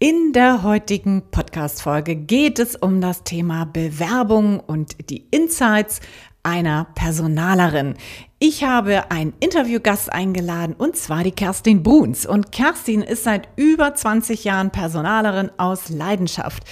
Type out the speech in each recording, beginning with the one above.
In der heutigen Podcast-Folge geht es um das Thema Bewerbung und die Insights einer Personalerin. Ich habe einen Interviewgast eingeladen und zwar die Kerstin Bruns. Und Kerstin ist seit über 20 Jahren Personalerin aus Leidenschaft.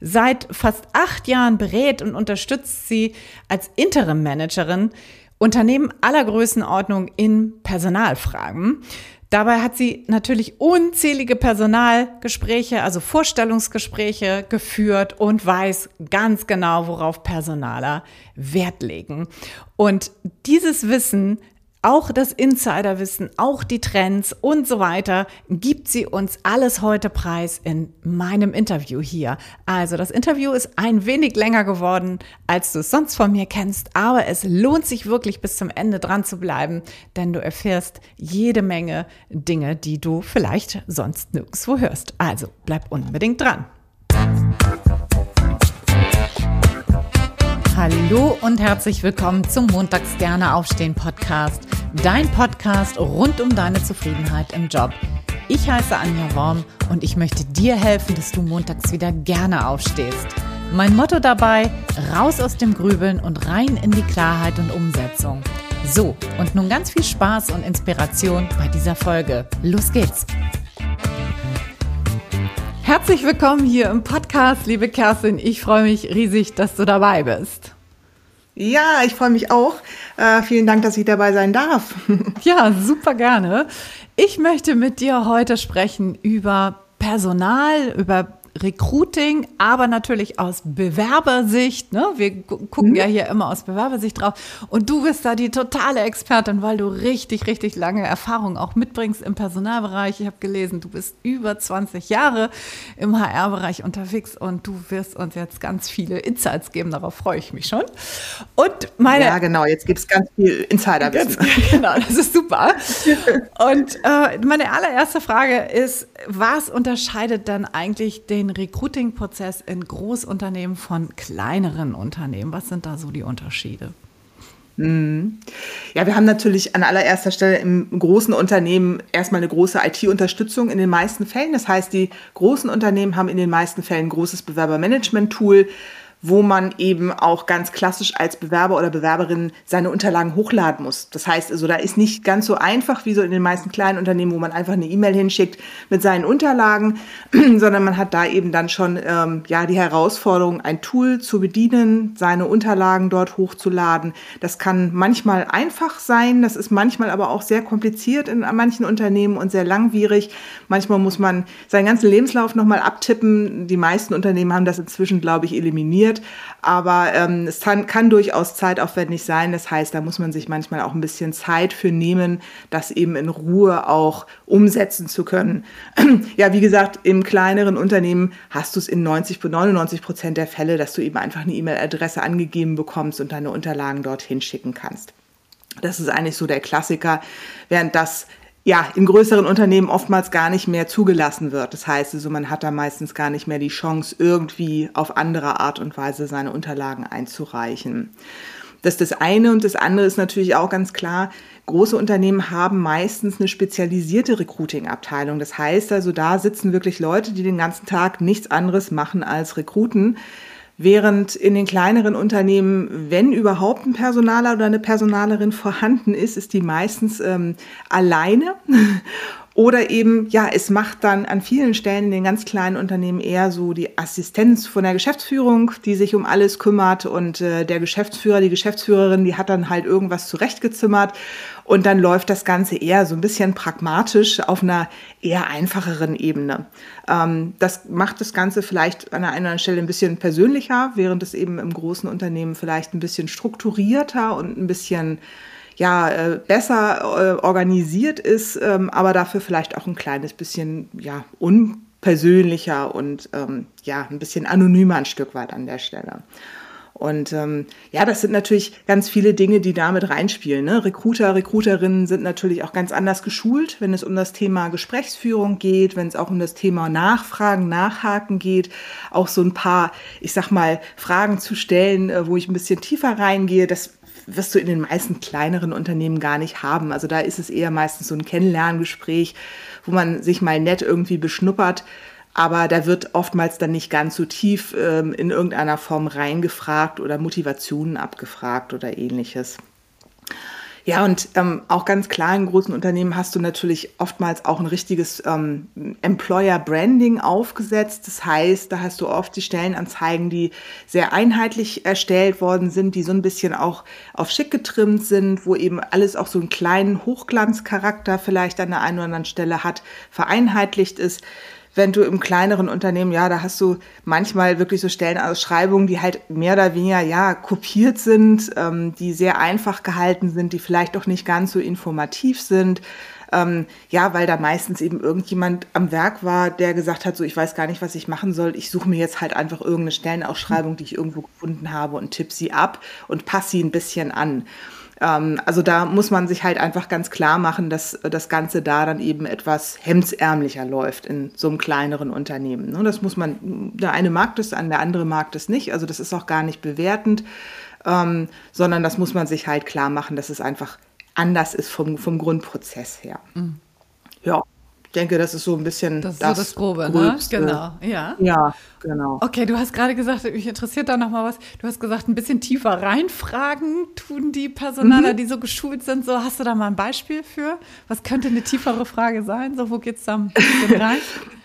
Seit fast acht Jahren berät und unterstützt sie als Interim-Managerin Unternehmen aller Größenordnung in Personalfragen. Dabei hat sie natürlich unzählige Personalgespräche, also Vorstellungsgespräche geführt und weiß ganz genau, worauf Personaler Wert legen. Und dieses Wissen auch das Insiderwissen, auch die Trends und so weiter, gibt sie uns alles heute preis in meinem Interview hier. Also das Interview ist ein wenig länger geworden, als du es sonst von mir kennst, aber es lohnt sich wirklich bis zum Ende dran zu bleiben, denn du erfährst jede Menge Dinge, die du vielleicht sonst nirgendwo hörst. Also bleib unbedingt dran. Hallo und herzlich willkommen zum Montags gerne aufstehen Podcast. Dein Podcast rund um deine Zufriedenheit im Job. Ich heiße Anja Worm und ich möchte dir helfen, dass du montags wieder gerne aufstehst. Mein Motto dabei, raus aus dem Grübeln und rein in die Klarheit und Umsetzung. So, und nun ganz viel Spaß und Inspiration bei dieser Folge. Los geht's! Herzlich willkommen hier im Podcast, liebe Kerstin. Ich freue mich riesig, dass du dabei bist. Ja, ich freue mich auch. Äh, vielen Dank, dass ich dabei sein darf. ja, super gerne. Ich möchte mit dir heute sprechen über Personal, über Recruiting, aber natürlich aus Bewerbersicht. Ne? Wir gucken mhm. ja hier immer aus Bewerbersicht drauf. Und du bist da die totale Expertin, weil du richtig, richtig lange Erfahrung auch mitbringst im Personalbereich. Ich habe gelesen, du bist über 20 Jahre im HR-Bereich unterwegs und du wirst uns jetzt ganz viele Insights geben. Darauf freue ich mich schon. Und meine ja, genau. Jetzt gibt es ganz viel Insiderwissen. genau, das ist super. Und äh, meine allererste Frage ist, was unterscheidet dann eigentlich den den Recruiting-Prozess in Großunternehmen von kleineren Unternehmen? Was sind da so die Unterschiede? Mhm. Ja, wir haben natürlich an allererster Stelle im großen Unternehmen erstmal eine große IT-Unterstützung in den meisten Fällen. Das heißt, die großen Unternehmen haben in den meisten Fällen ein großes Bewerbermanagement-Tool wo man eben auch ganz klassisch als Bewerber oder Bewerberin seine Unterlagen hochladen muss. Das heißt also, da ist nicht ganz so einfach wie so in den meisten kleinen Unternehmen, wo man einfach eine E-Mail hinschickt mit seinen Unterlagen, sondern man hat da eben dann schon ähm, ja die Herausforderung, ein Tool zu bedienen, seine Unterlagen dort hochzuladen. Das kann manchmal einfach sein, das ist manchmal aber auch sehr kompliziert in manchen Unternehmen und sehr langwierig. Manchmal muss man seinen ganzen Lebenslauf nochmal abtippen. Die meisten Unternehmen haben das inzwischen, glaube ich, eliminiert funktioniert. Aber ähm, es kann, kann durchaus zeitaufwendig sein. Das heißt, da muss man sich manchmal auch ein bisschen Zeit für nehmen, das eben in Ruhe auch umsetzen zu können. ja, wie gesagt, im kleineren Unternehmen hast du es in 90, 99 Prozent der Fälle, dass du eben einfach eine E-Mail-Adresse angegeben bekommst und deine Unterlagen dorthin schicken kannst. Das ist eigentlich so der Klassiker, während das ja, in größeren Unternehmen oftmals gar nicht mehr zugelassen wird. Das heißt also, man hat da meistens gar nicht mehr die Chance, irgendwie auf andere Art und Weise seine Unterlagen einzureichen. Das ist das eine und das andere ist natürlich auch ganz klar, große Unternehmen haben meistens eine spezialisierte Recruiting-Abteilung. Das heißt also, da sitzen wirklich Leute, die den ganzen Tag nichts anderes machen als Rekruten. Während in den kleineren Unternehmen, wenn überhaupt ein Personaler oder eine Personalerin vorhanden ist, ist die meistens ähm, alleine. Oder eben, ja, es macht dann an vielen Stellen in den ganz kleinen Unternehmen eher so die Assistenz von der Geschäftsführung, die sich um alles kümmert und äh, der Geschäftsführer, die Geschäftsführerin, die hat dann halt irgendwas zurechtgezimmert und dann läuft das Ganze eher so ein bisschen pragmatisch auf einer eher einfacheren Ebene. Ähm, das macht das Ganze vielleicht an einer anderen Stelle ein bisschen persönlicher, während es eben im großen Unternehmen vielleicht ein bisschen strukturierter und ein bisschen ja, äh, besser äh, organisiert ist, ähm, aber dafür vielleicht auch ein kleines bisschen ja, unpersönlicher und ähm, ja, ein bisschen anonymer ein Stück weit an der Stelle. Und ähm, ja, das sind natürlich ganz viele Dinge, die damit reinspielen. Ne? Recruiter, Recruiterinnen sind natürlich auch ganz anders geschult, wenn es um das Thema Gesprächsführung geht, wenn es auch um das Thema Nachfragen, Nachhaken geht, auch so ein paar, ich sag mal, Fragen zu stellen, äh, wo ich ein bisschen tiefer reingehe. Das wirst du in den meisten kleineren Unternehmen gar nicht haben. Also da ist es eher meistens so ein Kennenlerngespräch, wo man sich mal nett irgendwie beschnuppert aber da wird oftmals dann nicht ganz so tief ähm, in irgendeiner Form reingefragt oder Motivationen abgefragt oder ähnliches. Ja, und ähm, auch ganz klar in großen Unternehmen hast du natürlich oftmals auch ein richtiges ähm, Employer Branding aufgesetzt. Das heißt, da hast du oft die Stellenanzeigen, die sehr einheitlich erstellt worden sind, die so ein bisschen auch auf schick getrimmt sind, wo eben alles auch so einen kleinen Hochglanzcharakter vielleicht an der einen oder anderen Stelle hat, vereinheitlicht ist wenn du im kleineren Unternehmen, ja, da hast du manchmal wirklich so Stellenausschreibungen, die halt mehr oder weniger, ja, kopiert sind, ähm, die sehr einfach gehalten sind, die vielleicht auch nicht ganz so informativ sind. Ähm, ja, weil da meistens eben irgendjemand am Werk war, der gesagt hat, so ich weiß gar nicht, was ich machen soll. Ich suche mir jetzt halt einfach irgendeine Stellenausschreibung, die ich irgendwo gefunden habe und tippe sie ab und passe sie ein bisschen an. Ähm, also da muss man sich halt einfach ganz klar machen, dass das Ganze da dann eben etwas hemdsärmlicher läuft in so einem kleineren Unternehmen. Ne? Das muss man, der eine mag das, der andere mag das nicht. Also das ist auch gar nicht bewertend, ähm, sondern das muss man sich halt klar machen, dass es einfach anders ist vom, vom Grundprozess her. Mhm. Ja denke, das ist so ein bisschen das, das, so das Grobe, ne? Genau, ja. Ja, genau. Okay, du hast gerade gesagt, mich interessiert da noch mal was. Du hast gesagt, ein bisschen tiefer reinfragen tun die Personaler, mhm. die so geschult sind. So, hast du da mal ein Beispiel für? Was könnte eine tiefere Frage sein? So, wo geht es da ein bisschen rein?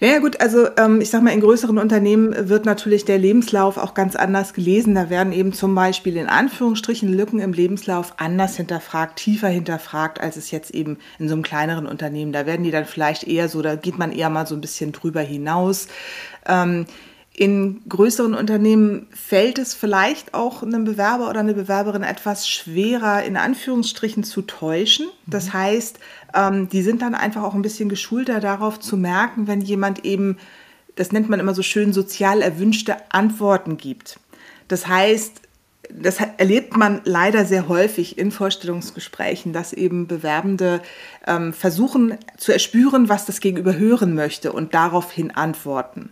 Naja gut, also ähm, ich sag mal, in größeren Unternehmen wird natürlich der Lebenslauf auch ganz anders gelesen. Da werden eben zum Beispiel in Anführungsstrichen Lücken im Lebenslauf anders hinterfragt, tiefer hinterfragt, als es jetzt eben in so einem kleineren Unternehmen. Da werden die dann vielleicht eher so, da geht man eher mal so ein bisschen drüber hinaus. Ähm, in größeren Unternehmen fällt es vielleicht auch einem Bewerber oder eine Bewerberin etwas schwerer, in Anführungsstrichen zu täuschen. Das mhm. heißt, ähm, die sind dann einfach auch ein bisschen geschulter darauf zu merken, wenn jemand eben, das nennt man immer so schön, sozial erwünschte Antworten gibt. Das heißt, das erlebt man leider sehr häufig in Vorstellungsgesprächen, dass eben Bewerbende ähm, versuchen zu erspüren, was das Gegenüber hören möchte und daraufhin antworten.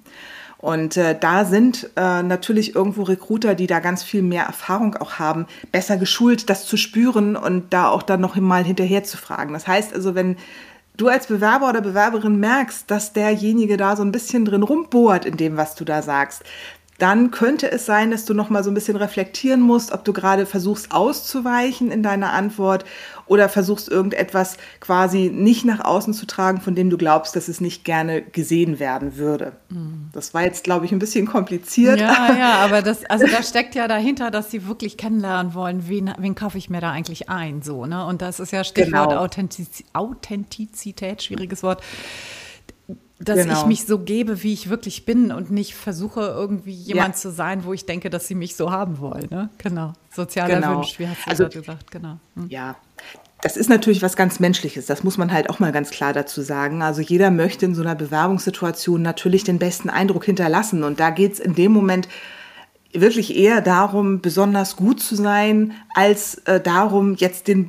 Und äh, da sind äh, natürlich irgendwo Recruiter, die da ganz viel mehr Erfahrung auch haben, besser geschult, das zu spüren und da auch dann noch mal hinterher zu fragen. Das heißt also, wenn du als Bewerber oder Bewerberin merkst, dass derjenige da so ein bisschen drin rumbohrt in dem, was du da sagst, dann könnte es sein, dass du noch mal so ein bisschen reflektieren musst, ob du gerade versuchst auszuweichen in deiner Antwort oder versuchst irgendetwas quasi nicht nach außen zu tragen, von dem du glaubst, dass es nicht gerne gesehen werden würde. Mhm. Das war jetzt, glaube ich, ein bisschen kompliziert. Ja, ja, aber das, also da steckt ja dahinter, dass sie wirklich kennenlernen wollen, wen, wen kaufe ich mir da eigentlich ein, so, ne? Und das ist ja Stichwort genau. Authentiz Authentizität, schwieriges Wort dass genau. ich mich so gebe, wie ich wirklich bin und nicht versuche, irgendwie jemand ja. zu sein, wo ich denke, dass sie mich so haben wollen. Ne? Genau. Sozial genau. erwünscht, wie hast du also, gesagt, genau. Hm. Ja. Das ist natürlich was ganz Menschliches, das muss man halt auch mal ganz klar dazu sagen. Also jeder möchte in so einer Bewerbungssituation natürlich den besten Eindruck hinterlassen. Und da geht es in dem Moment wirklich eher darum, besonders gut zu sein, als äh, darum, jetzt den,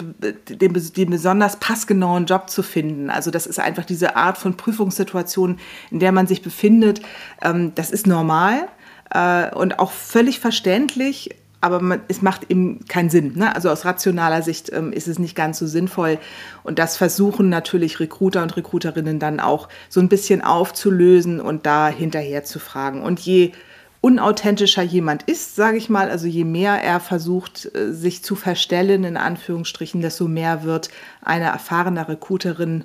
den, den besonders passgenauen Job zu finden. Also das ist einfach diese Art von Prüfungssituation, in der man sich befindet. Ähm, das ist normal äh, und auch völlig verständlich. Aber man, es macht eben keinen Sinn. Ne? Also aus rationaler Sicht ähm, ist es nicht ganz so sinnvoll. Und das versuchen natürlich Recruiter und Recruiterinnen dann auch so ein bisschen aufzulösen und da hinterher zu fragen. Und je unauthentischer jemand ist, sage ich mal, also je mehr er versucht, äh, sich zu verstellen, in Anführungsstrichen, desto mehr wird eine erfahrene Recruiterin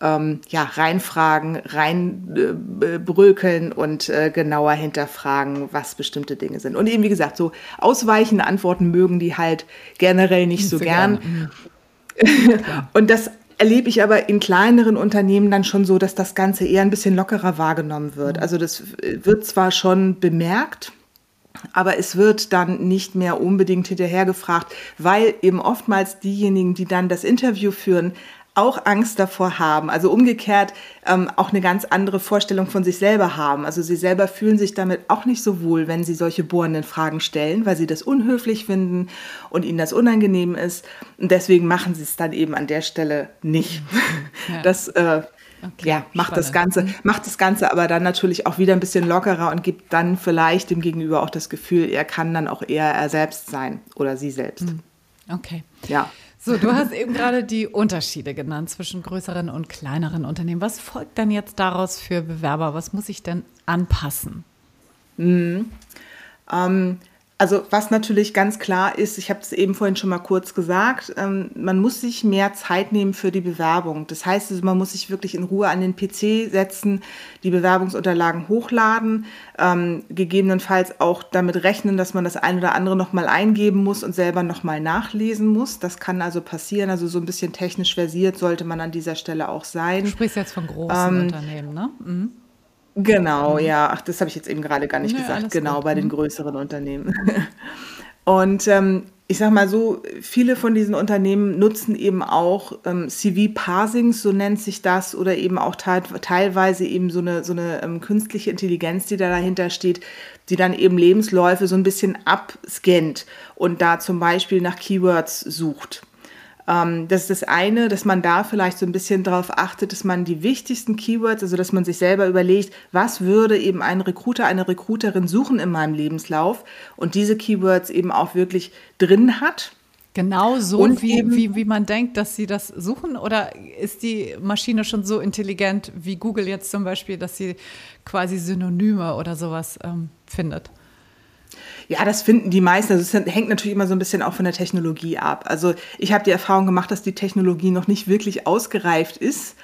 ähm, ja, reinfragen, reinbrökeln äh, und äh, genauer hinterfragen, was bestimmte Dinge sind. Und eben, wie gesagt, so ausweichende Antworten mögen die halt generell nicht so, so gern. gern. und das erlebe ich aber in kleineren Unternehmen dann schon so, dass das Ganze eher ein bisschen lockerer wahrgenommen wird. Mhm. Also das wird zwar schon bemerkt, aber es wird dann nicht mehr unbedingt hinterher gefragt, weil eben oftmals diejenigen, die dann das Interview führen, auch Angst davor haben, also umgekehrt ähm, auch eine ganz andere Vorstellung von sich selber haben. Also sie selber fühlen sich damit auch nicht so wohl, wenn sie solche bohrenden Fragen stellen, weil sie das unhöflich finden und ihnen das unangenehm ist. Und deswegen machen sie es dann eben an der Stelle nicht. Ja. Das äh, Okay, ja, macht das Ganze, macht das Ganze aber dann natürlich auch wieder ein bisschen lockerer und gibt dann vielleicht dem Gegenüber auch das Gefühl, er kann dann auch eher er selbst sein oder sie selbst. Hm. Okay. Ja. So, du hast eben gerade die Unterschiede genannt zwischen größeren und kleineren Unternehmen. Was folgt dann jetzt daraus für Bewerber? Was muss ich denn anpassen? Mhm. Ähm, also was natürlich ganz klar ist, ich habe es eben vorhin schon mal kurz gesagt, ähm, man muss sich mehr Zeit nehmen für die Bewerbung. Das heißt, also, man muss sich wirklich in Ruhe an den PC setzen, die Bewerbungsunterlagen hochladen, ähm, gegebenenfalls auch damit rechnen, dass man das ein oder andere nochmal eingeben muss und selber nochmal nachlesen muss. Das kann also passieren. Also so ein bisschen technisch versiert sollte man an dieser Stelle auch sein. Du sprichst jetzt von großen ähm, Unternehmen, ne? Mhm. Genau, mhm. ja. Ach, das habe ich jetzt eben gerade gar nicht Nö, gesagt. Genau, gut. bei den mhm. größeren Unternehmen. Und ähm, ich sage mal so, viele von diesen Unternehmen nutzen eben auch ähm, CV-Parsings, so nennt sich das, oder eben auch te teilweise eben so eine, so eine ähm, künstliche Intelligenz, die da dahinter steht, die dann eben Lebensläufe so ein bisschen abscannt und da zum Beispiel nach Keywords sucht. Ähm, das ist das eine, dass man da vielleicht so ein bisschen darauf achtet, dass man die wichtigsten Keywords, also dass man sich selber überlegt, was würde eben ein Recruiter, eine Recruiterin suchen in meinem Lebenslauf und diese Keywords eben auch wirklich drin hat. Genau so, und wie, wie, wie man denkt, dass sie das suchen? Oder ist die Maschine schon so intelligent wie Google jetzt zum Beispiel, dass sie quasi Synonyme oder sowas ähm, findet? Ja, das finden die meisten. Also es hängt natürlich immer so ein bisschen auch von der Technologie ab. Also ich habe die Erfahrung gemacht, dass die Technologie noch nicht wirklich ausgereift ist.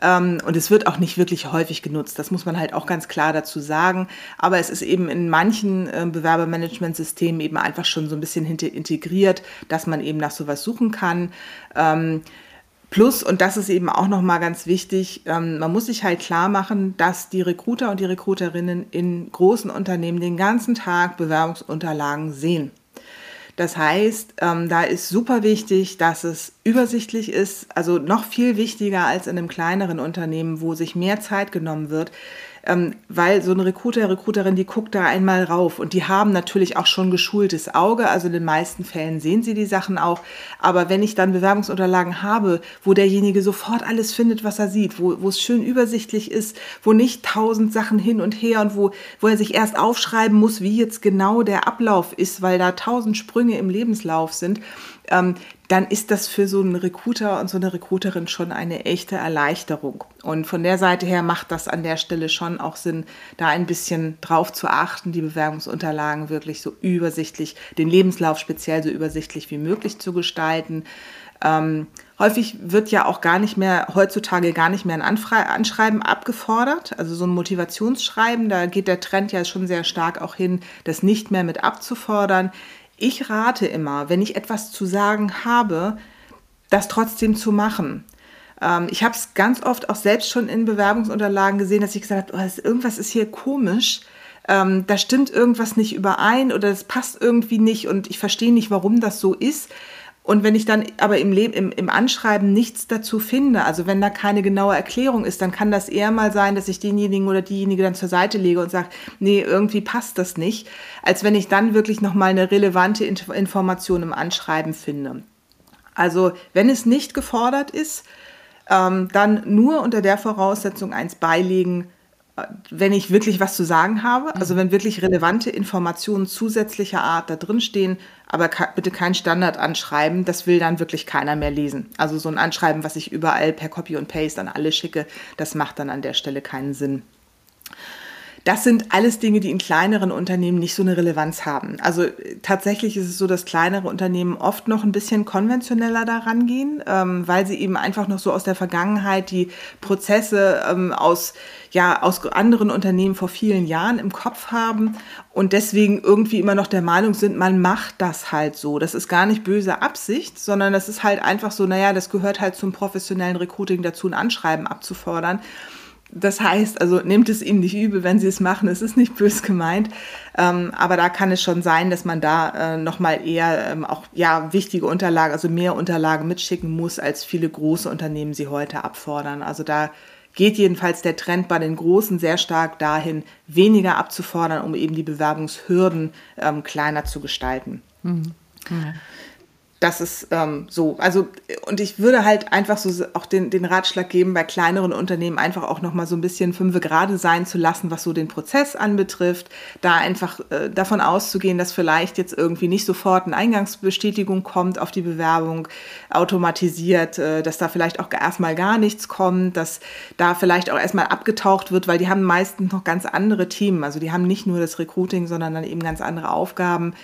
Ähm, und es wird auch nicht wirklich häufig genutzt. Das muss man halt auch ganz klar dazu sagen. Aber es ist eben in manchen äh, Bewerbermanagementsystemen eben einfach schon so ein bisschen integriert, dass man eben nach sowas suchen kann. Ähm, Plus, und das ist eben auch nochmal ganz wichtig, ähm, man muss sich halt klar machen, dass die Recruiter und die Recruiterinnen in großen Unternehmen den ganzen Tag Bewerbungsunterlagen sehen. Das heißt, ähm, da ist super wichtig, dass es übersichtlich ist, also noch viel wichtiger als in einem kleineren Unternehmen, wo sich mehr Zeit genommen wird, ähm, weil so ein Recruiter, Recruiterin, die guckt da einmal rauf. Und die haben natürlich auch schon geschultes Auge, also in den meisten Fällen sehen sie die Sachen auch, aber wenn ich dann Bewerbungsunterlagen habe, wo derjenige sofort alles findet, was er sieht, wo, wo es schön übersichtlich ist, wo nicht tausend Sachen hin und her und wo, wo er sich erst aufschreiben muss, wie jetzt genau der Ablauf ist, weil da tausend Sprünge im Lebenslauf sind, ähm, dann ist das für so einen Recruiter und so eine Recruiterin schon eine echte Erleichterung. Und von der Seite her macht das an der Stelle schon auch Sinn, da ein bisschen drauf zu achten, die Bewerbungsunterlagen wirklich so übersichtlich, den Lebenslauf speziell so übersichtlich wie möglich zu gestalten. Ähm, häufig wird ja auch gar nicht mehr, heutzutage gar nicht mehr ein Anschreiben abgefordert, also so ein Motivationsschreiben, da geht der Trend ja schon sehr stark auch hin, das nicht mehr mit abzufordern. Ich rate immer, wenn ich etwas zu sagen habe, das trotzdem zu machen. Ähm, ich habe es ganz oft auch selbst schon in Bewerbungsunterlagen gesehen, dass ich gesagt habe, oh, irgendwas ist hier komisch. Ähm, da stimmt irgendwas nicht überein oder es passt irgendwie nicht und ich verstehe nicht, warum das so ist. Und wenn ich dann aber im, Leben, im, im Anschreiben nichts dazu finde, also wenn da keine genaue Erklärung ist, dann kann das eher mal sein, dass ich denjenigen oder diejenige dann zur Seite lege und sage, nee, irgendwie passt das nicht, als wenn ich dann wirklich nochmal eine relevante Information im Anschreiben finde. Also wenn es nicht gefordert ist, ähm, dann nur unter der Voraussetzung eins beilegen, wenn ich wirklich was zu sagen habe, also wenn wirklich relevante Informationen zusätzlicher Art da drin stehen, aber bitte kein Standard anschreiben, das will dann wirklich keiner mehr lesen. Also so ein Anschreiben, was ich überall per Copy und Paste an alle schicke, das macht dann an der Stelle keinen Sinn. Das sind alles Dinge, die in kleineren Unternehmen nicht so eine Relevanz haben. Also tatsächlich ist es so, dass kleinere Unternehmen oft noch ein bisschen konventioneller daran gehen, ähm, weil sie eben einfach noch so aus der Vergangenheit die Prozesse ähm, aus, ja, aus anderen Unternehmen vor vielen Jahren im Kopf haben und deswegen irgendwie immer noch der Meinung sind, man macht das halt so. Das ist gar nicht böse Absicht, sondern das ist halt einfach so, naja, das gehört halt zum professionellen Recruiting dazu, ein Anschreiben abzufordern. Das heißt, also nehmt es ihnen nicht übel, wenn sie es machen. Es ist nicht bös gemeint. Ähm, aber da kann es schon sein, dass man da äh, nochmal eher ähm, auch ja, wichtige Unterlagen, also mehr Unterlagen mitschicken muss, als viele große Unternehmen sie heute abfordern. Also da geht jedenfalls der Trend bei den Großen sehr stark dahin, weniger abzufordern, um eben die Bewerbungshürden ähm, kleiner zu gestalten. Mhm. Mhm. Das ist ähm, so. Also, und ich würde halt einfach so auch den, den Ratschlag geben, bei kleineren Unternehmen einfach auch nochmal so ein bisschen fünfe gerade sein zu lassen, was so den Prozess anbetrifft. Da einfach äh, davon auszugehen, dass vielleicht jetzt irgendwie nicht sofort eine Eingangsbestätigung kommt auf die Bewerbung, automatisiert, äh, dass da vielleicht auch erstmal gar nichts kommt, dass da vielleicht auch erstmal abgetaucht wird, weil die haben meistens noch ganz andere Themen. Also die haben nicht nur das Recruiting, sondern dann eben ganz andere Aufgaben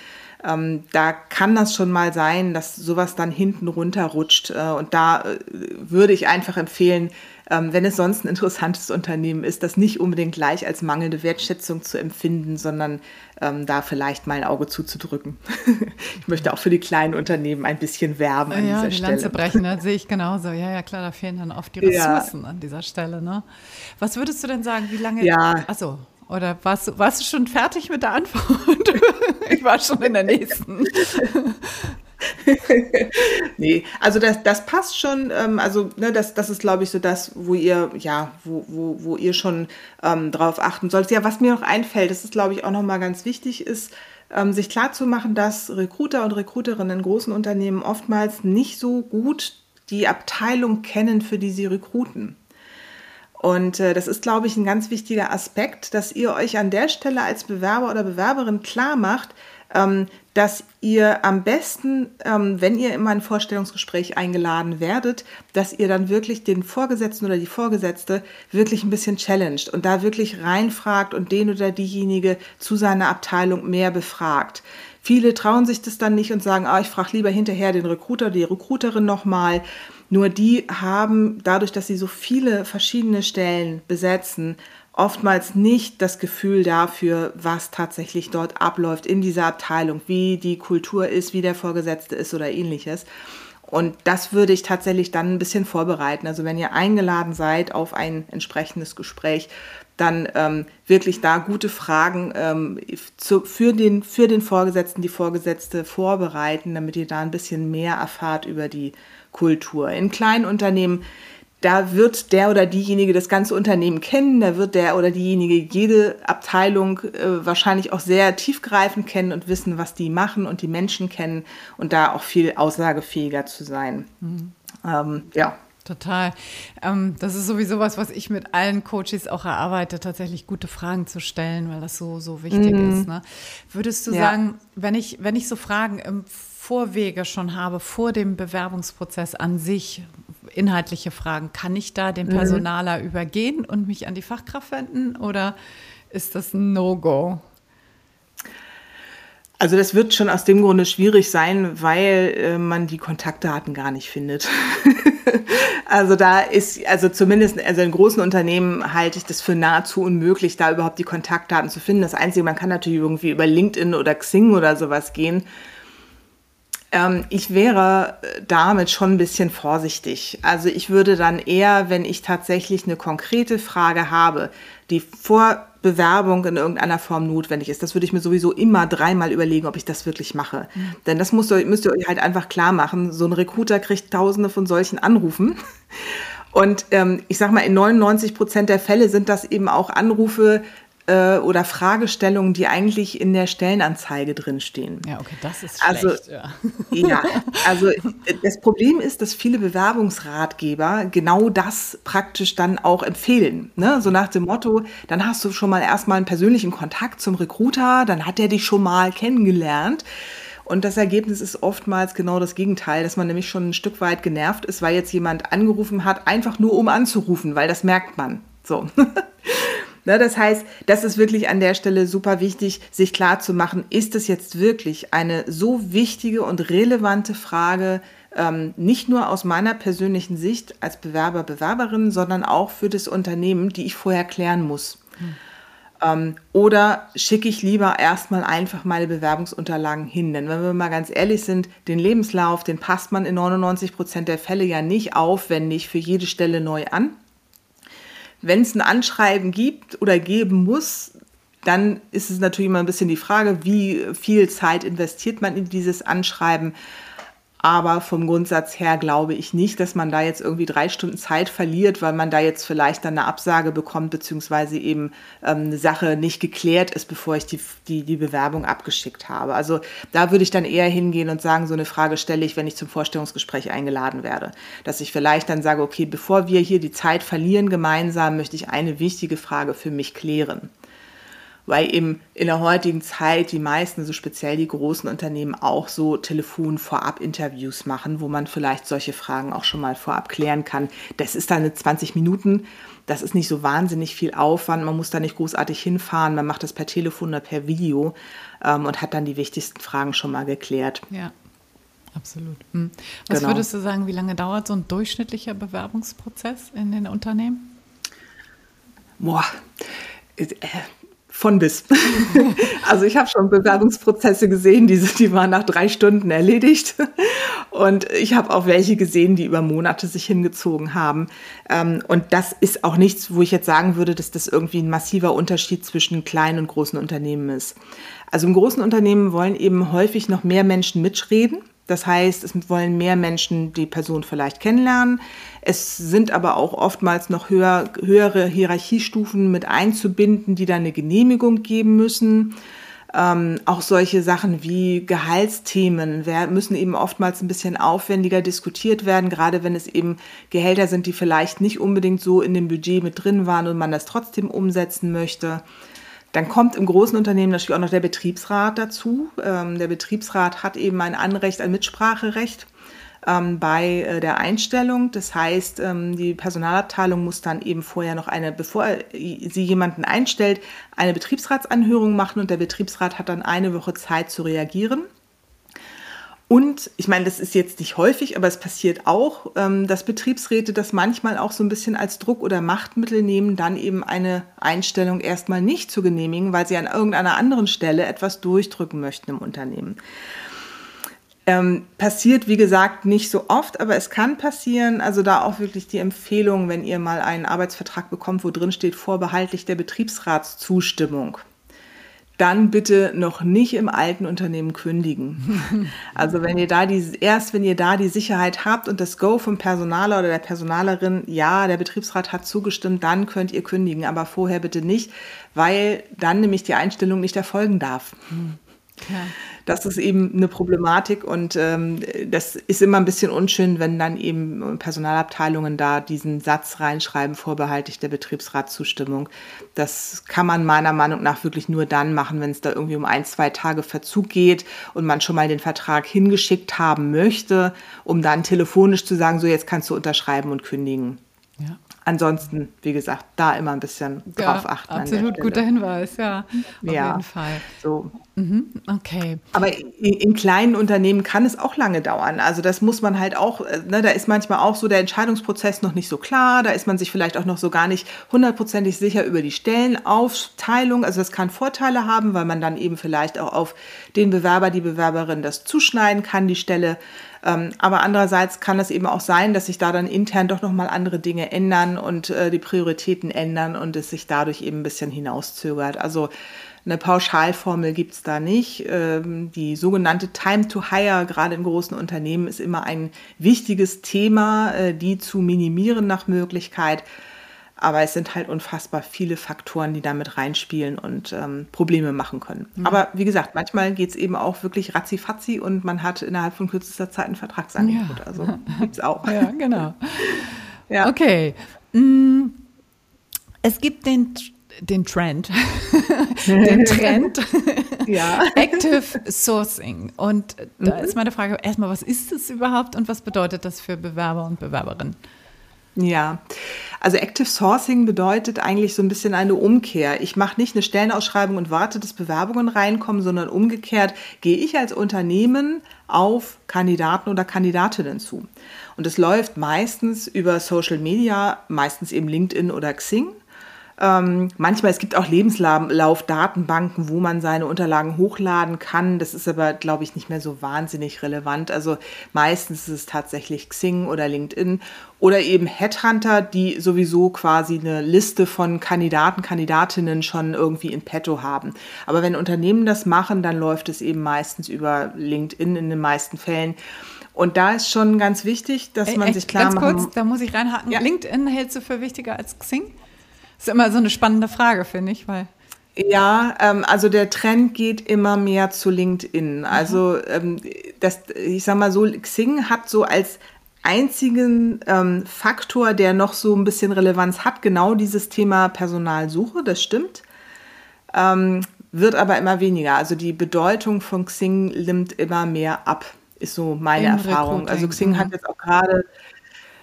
ähm, da kann das schon mal sein, dass sowas dann hinten runterrutscht. Äh, und da äh, würde ich einfach empfehlen, ähm, wenn es sonst ein interessantes Unternehmen ist, das nicht unbedingt gleich als mangelnde Wertschätzung zu empfinden, sondern ähm, da vielleicht mal ein Auge zuzudrücken. ich möchte auch für die kleinen Unternehmen ein bisschen werben an ja, dieser die Stelle. Lanze brechen, das sehe ich genauso. Ja, ja, klar, da fehlen dann oft die Ressourcen ja. an dieser Stelle. Ne? Was würdest du denn sagen, wie lange? Ja. Achso, oder warst du, warst du schon fertig mit der Antwort? ich war schon in der nächsten. nee, also das, das passt schon. Ähm, also ne, das, das ist, glaube ich, so das, wo ihr, ja, wo, wo, wo ihr schon ähm, drauf achten solltet. Ja, was mir noch einfällt, das ist, glaube ich, auch nochmal ganz wichtig, ist, ähm, sich klarzumachen, dass Recruiter und Recruiterinnen in großen Unternehmen oftmals nicht so gut die Abteilung kennen, für die sie rekruten. Und äh, das ist, glaube ich, ein ganz wichtiger Aspekt, dass ihr euch an der Stelle als Bewerber oder Bewerberin klar macht, dass ihr am besten, ähm, wenn ihr in ein Vorstellungsgespräch eingeladen werdet, dass ihr dann wirklich den Vorgesetzten oder die Vorgesetzte wirklich ein bisschen challenged und da wirklich reinfragt und den oder diejenige zu seiner Abteilung mehr befragt. Viele trauen sich das dann nicht und sagen, ah, ich frage lieber hinterher den Recruiter, die Recruiterin nochmal. Nur die haben dadurch, dass sie so viele verschiedene Stellen besetzen, oftmals nicht das Gefühl dafür, was tatsächlich dort abläuft in dieser Abteilung, wie die Kultur ist, wie der Vorgesetzte ist oder ähnliches. Und das würde ich tatsächlich dann ein bisschen vorbereiten. Also wenn ihr eingeladen seid auf ein entsprechendes Gespräch, dann ähm, wirklich da gute Fragen ähm, zu, für, den, für den Vorgesetzten, die Vorgesetzte vorbereiten, damit ihr da ein bisschen mehr erfahrt über die Kultur. In kleinen Unternehmen, da wird der oder diejenige das ganze Unternehmen kennen, da wird der oder diejenige jede Abteilung äh, wahrscheinlich auch sehr tiefgreifend kennen und wissen, was die machen und die Menschen kennen und da auch viel aussagefähiger zu sein. Mhm. Ähm, ja. Total. Ähm, das ist sowieso was, was ich mit allen Coaches auch erarbeite, tatsächlich gute Fragen zu stellen, weil das so, so wichtig mm. ist. Ne? Würdest du ja. sagen, wenn ich, wenn ich so Fragen im Vorwege schon habe, vor dem Bewerbungsprozess an sich, inhaltliche Fragen, kann ich da den mhm. Personaler mhm. übergehen und mich an die Fachkraft wenden oder ist das ein No-Go? Also das wird schon aus dem Grunde schwierig sein, weil äh, man die Kontaktdaten gar nicht findet. also da ist, also zumindest, also in großen Unternehmen halte ich das für nahezu unmöglich, da überhaupt die Kontaktdaten zu finden. Das Einzige, man kann natürlich irgendwie über LinkedIn oder Xing oder sowas gehen ähm, ich wäre äh, damit schon ein bisschen vorsichtig. Also ich würde dann eher, wenn ich tatsächlich eine konkrete Frage habe, die vor Bewerbung in irgendeiner Form notwendig ist, das würde ich mir sowieso immer dreimal überlegen, ob ich das wirklich mache. Mhm. Denn das müsst ihr, müsst ihr euch halt einfach klar machen. So ein Recruiter kriegt tausende von solchen Anrufen. Und ähm, ich sag mal, in 99 Prozent der Fälle sind das eben auch Anrufe, äh, oder Fragestellungen, die eigentlich in der Stellenanzeige drinstehen. Ja, okay, das ist also, schlecht. Also, ja. ja, also das Problem ist, dass viele Bewerbungsratgeber genau das praktisch dann auch empfehlen. Ne? So nach dem Motto, dann hast du schon mal erstmal einen persönlichen Kontakt zum Recruiter, dann hat er dich schon mal kennengelernt. Und das Ergebnis ist oftmals genau das Gegenteil, dass man nämlich schon ein Stück weit genervt ist, weil jetzt jemand angerufen hat, einfach nur um anzurufen, weil das merkt man. So. Ne, das heißt, das ist wirklich an der Stelle super wichtig, sich klar zu machen, ist es jetzt wirklich eine so wichtige und relevante Frage, ähm, nicht nur aus meiner persönlichen Sicht als Bewerber, Bewerberin, sondern auch für das Unternehmen, die ich vorher klären muss. Hm. Ähm, oder schicke ich lieber erstmal einfach meine Bewerbungsunterlagen hin? Denn wenn wir mal ganz ehrlich sind, den Lebenslauf, den passt man in 99 Prozent der Fälle ja nicht aufwendig für jede Stelle neu an. Wenn es ein Anschreiben gibt oder geben muss, dann ist es natürlich immer ein bisschen die Frage, wie viel Zeit investiert man in dieses Anschreiben. Aber vom Grundsatz her glaube ich nicht, dass man da jetzt irgendwie drei Stunden Zeit verliert, weil man da jetzt vielleicht dann eine Absage bekommt, beziehungsweise eben ähm, eine Sache nicht geklärt ist, bevor ich die, die, die Bewerbung abgeschickt habe. Also da würde ich dann eher hingehen und sagen, so eine Frage stelle ich, wenn ich zum Vorstellungsgespräch eingeladen werde. Dass ich vielleicht dann sage, okay, bevor wir hier die Zeit verlieren gemeinsam, möchte ich eine wichtige Frage für mich klären weil eben in der heutigen Zeit die meisten, so speziell die großen Unternehmen, auch so Telefon-Vorab-Interviews machen, wo man vielleicht solche Fragen auch schon mal vorab klären kann. Das ist dann eine 20 Minuten, das ist nicht so wahnsinnig viel Aufwand, man muss da nicht großartig hinfahren, man macht das per Telefon oder per Video ähm, und hat dann die wichtigsten Fragen schon mal geklärt. Ja. Absolut. Hm. Was genau. würdest du sagen, wie lange dauert so ein durchschnittlicher Bewerbungsprozess in den Unternehmen? Boah, äh, von bis. also ich habe schon Bewerbungsprozesse gesehen, die, die waren nach drei Stunden erledigt. Und ich habe auch welche gesehen, die über Monate sich hingezogen haben. Ähm, und das ist auch nichts, wo ich jetzt sagen würde, dass das irgendwie ein massiver Unterschied zwischen kleinen und großen Unternehmen ist. Also im großen Unternehmen wollen eben häufig noch mehr Menschen mitreden. Das heißt, es wollen mehr Menschen die Person vielleicht kennenlernen. Es sind aber auch oftmals noch höher, höhere Hierarchiestufen mit einzubinden, die dann eine Genehmigung geben müssen. Ähm, auch solche Sachen wie Gehaltsthemen müssen eben oftmals ein bisschen aufwendiger diskutiert werden, gerade wenn es eben Gehälter sind, die vielleicht nicht unbedingt so in dem Budget mit drin waren und man das trotzdem umsetzen möchte. Dann kommt im großen Unternehmen natürlich auch noch der Betriebsrat dazu. Ähm, der Betriebsrat hat eben ein Anrecht, ein Mitspracherecht ähm, bei äh, der Einstellung. Das heißt, ähm, die Personalabteilung muss dann eben vorher noch eine, bevor sie jemanden einstellt, eine Betriebsratsanhörung machen und der Betriebsrat hat dann eine Woche Zeit zu reagieren. Und ich meine, das ist jetzt nicht häufig, aber es passiert auch, ähm, dass Betriebsräte das manchmal auch so ein bisschen als Druck oder Machtmittel nehmen, dann eben eine Einstellung erstmal nicht zu genehmigen, weil sie an irgendeiner anderen Stelle etwas durchdrücken möchten im Unternehmen. Ähm, passiert, wie gesagt, nicht so oft, aber es kann passieren. Also da auch wirklich die Empfehlung, wenn ihr mal einen Arbeitsvertrag bekommt, wo drin steht, vorbehaltlich der Betriebsratszustimmung dann bitte noch nicht im alten Unternehmen kündigen. Also wenn ihr da die, erst wenn ihr da die Sicherheit habt und das Go vom Personaler oder der Personalerin, ja, der Betriebsrat hat zugestimmt, dann könnt ihr kündigen, aber vorher bitte nicht, weil dann nämlich die Einstellung nicht erfolgen darf. Ja. Das ist eben eine Problematik und ähm, das ist immer ein bisschen unschön, wenn dann eben Personalabteilungen da diesen Satz reinschreiben, vorbehaltlich der Betriebsratszustimmung. Das kann man meiner Meinung nach wirklich nur dann machen, wenn es da irgendwie um ein, zwei Tage Verzug geht und man schon mal den Vertrag hingeschickt haben möchte, um dann telefonisch zu sagen, so jetzt kannst du unterschreiben und kündigen. Ja. Ansonsten, wie gesagt, da immer ein bisschen ja, drauf achten. Absolut guter Hinweis, ja. Auf ja, jeden Fall. So. Mhm, okay. Aber in, in, kleinen Unternehmen kann es auch lange dauern. Also das muss man halt auch, äh, ne, da ist manchmal auch so der Entscheidungsprozess noch nicht so klar. Da ist man sich vielleicht auch noch so gar nicht hundertprozentig sicher über die Stellenaufteilung. Also das kann Vorteile haben, weil man dann eben vielleicht auch auf den Bewerber, die Bewerberin das zuschneiden kann, die Stelle. Ähm, aber andererseits kann es eben auch sein, dass sich da dann intern doch nochmal andere Dinge ändern und äh, die Prioritäten ändern und es sich dadurch eben ein bisschen hinauszögert. Also eine Pauschalformel gibt es da nicht. Ähm, die sogenannte Time to Hire, gerade in großen Unternehmen, ist immer ein wichtiges Thema, äh, die zu minimieren nach Möglichkeit. Aber es sind halt unfassbar viele Faktoren, die damit reinspielen und ähm, Probleme machen können. Mhm. Aber wie gesagt, manchmal geht es eben auch wirklich ratzi-fatzi und man hat innerhalb von kürzester Zeit ein Vertragsangebot. Ja. Also gibt es auch. Ja, genau. ja. Okay. Mm, es gibt den, den Trend, den Trend ja. Active Sourcing. Und da mhm. ist meine Frage erstmal, was ist das überhaupt und was bedeutet das für Bewerber und Bewerberinnen? Ja, also Active Sourcing bedeutet eigentlich so ein bisschen eine Umkehr. Ich mache nicht eine Stellenausschreibung und warte, dass Bewerbungen reinkommen, sondern umgekehrt gehe ich als Unternehmen auf Kandidaten oder Kandidatinnen zu. Und es läuft meistens über Social Media, meistens eben LinkedIn oder Xing. Ähm, manchmal, es gibt auch Lebenslaufdatenbanken, wo man seine Unterlagen hochladen kann. Das ist aber, glaube ich, nicht mehr so wahnsinnig relevant. Also meistens ist es tatsächlich Xing oder LinkedIn oder eben Headhunter, die sowieso quasi eine Liste von Kandidaten, Kandidatinnen schon irgendwie in petto haben. Aber wenn Unternehmen das machen, dann läuft es eben meistens über LinkedIn in den meisten Fällen. Und da ist schon ganz wichtig, dass man Echt, sich klar ganz machen kurz, da muss ich reinhaken. Ja. LinkedIn hältst du für wichtiger als Xing? Das ist immer so eine spannende Frage, finde ich, weil ja, ähm, also der Trend geht immer mehr zu LinkedIn. Also ähm, das, ich sag mal so, Xing hat so als einzigen ähm, Faktor, der noch so ein bisschen Relevanz hat, genau dieses Thema Personalsuche, das stimmt. Ähm, wird aber immer weniger. Also die Bedeutung von Xing nimmt immer mehr ab ist so meine Im Erfahrung. Also Xing hat mhm. jetzt auch gerade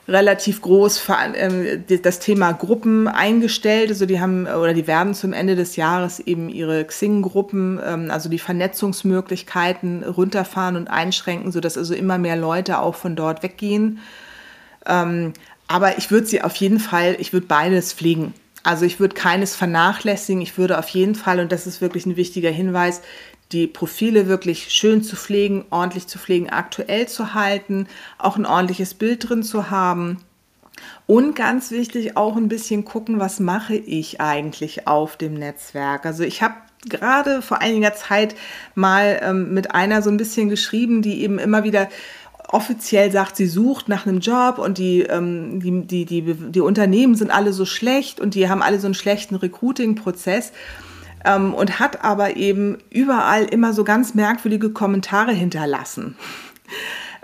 relativ groß ähm, das Thema Gruppen eingestellt. Also die haben oder die werden zum Ende des Jahres eben ihre Xing-Gruppen, ähm, also die Vernetzungsmöglichkeiten runterfahren und einschränken, sodass also immer mehr Leute auch von dort weggehen. Ähm, aber ich würde sie auf jeden Fall, ich würde beides pflegen. Also ich würde keines vernachlässigen. Ich würde auf jeden Fall, und das ist wirklich ein wichtiger Hinweis, die Profile wirklich schön zu pflegen, ordentlich zu pflegen, aktuell zu halten, auch ein ordentliches Bild drin zu haben. Und ganz wichtig, auch ein bisschen gucken, was mache ich eigentlich auf dem Netzwerk. Also ich habe gerade vor einiger Zeit mal ähm, mit einer so ein bisschen geschrieben, die eben immer wieder offiziell sagt, sie sucht nach einem Job und die, ähm, die, die, die, die Unternehmen sind alle so schlecht und die haben alle so einen schlechten Recruiting-Prozess ähm, und hat aber eben überall immer so ganz merkwürdige Kommentare hinterlassen.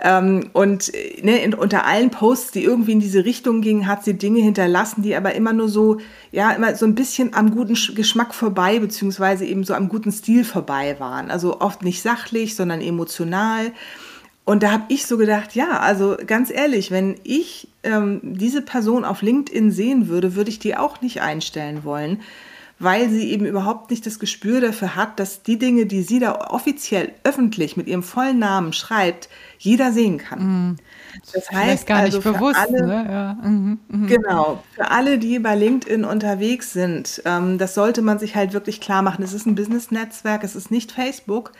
Ähm, und ne, in, unter allen Posts, die irgendwie in diese Richtung gingen, hat sie Dinge hinterlassen, die aber immer nur so, ja, immer so ein bisschen am guten Geschmack vorbei, beziehungsweise eben so am guten Stil vorbei waren. Also oft nicht sachlich, sondern emotional. Und da habe ich so gedacht, ja, also ganz ehrlich, wenn ich ähm, diese Person auf LinkedIn sehen würde, würde ich die auch nicht einstellen wollen, weil sie eben überhaupt nicht das Gespür dafür hat, dass die Dinge, die sie da offiziell öffentlich mit ihrem vollen Namen schreibt, jeder sehen kann. Mhm. Das heißt gar nicht also bewusst, alle, ne? ja. mhm, mh. genau, für alle, die bei LinkedIn unterwegs sind, ähm, das sollte man sich halt wirklich klar machen. Es ist ein Business-Netzwerk, es ist nicht Facebook.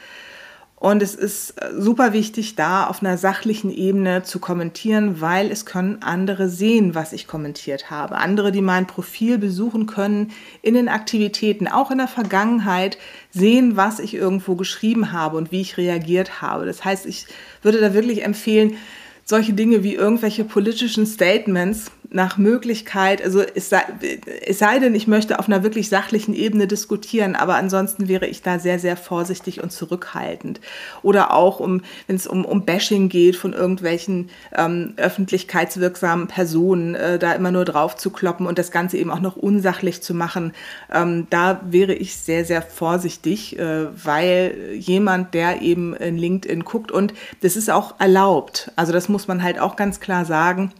Und es ist äh, super wichtig, da auf einer sachlichen Ebene zu kommentieren, weil es können andere sehen, was ich kommentiert habe. Andere, die mein Profil besuchen können in den Aktivitäten, auch in der Vergangenheit, sehen, was ich irgendwo geschrieben habe und wie ich reagiert habe. Das heißt, ich würde da wirklich empfehlen, solche Dinge wie irgendwelche politischen Statements nach Möglichkeit, also es sei, es sei denn, ich möchte auf einer wirklich sachlichen Ebene diskutieren, aber ansonsten wäre ich da sehr, sehr vorsichtig und zurückhaltend. Oder auch, um, wenn es um, um Bashing geht von irgendwelchen ähm, öffentlichkeitswirksamen Personen, äh, da immer nur drauf zu kloppen und das Ganze eben auch noch unsachlich zu machen, ähm, da wäre ich sehr, sehr vorsichtig, äh, weil jemand, der eben in LinkedIn guckt und das ist auch erlaubt. Also das muss man halt auch ganz klar sagen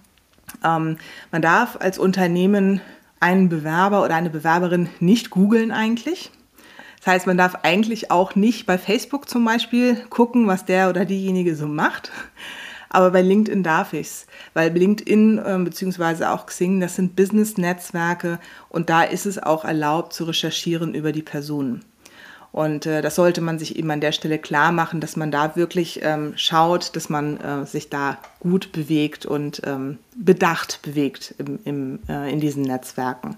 ähm, man darf als Unternehmen einen Bewerber oder eine Bewerberin nicht googeln eigentlich. Das heißt, man darf eigentlich auch nicht bei Facebook zum Beispiel gucken, was der oder diejenige so macht. Aber bei LinkedIn darf ich es, weil LinkedIn äh, bzw. auch Xing, das sind Business-Netzwerke und da ist es auch erlaubt zu recherchieren über die Personen. Und äh, das sollte man sich eben an der Stelle klar machen, dass man da wirklich ähm, schaut, dass man äh, sich da gut bewegt und ähm, bedacht bewegt im, im, äh, in diesen Netzwerken.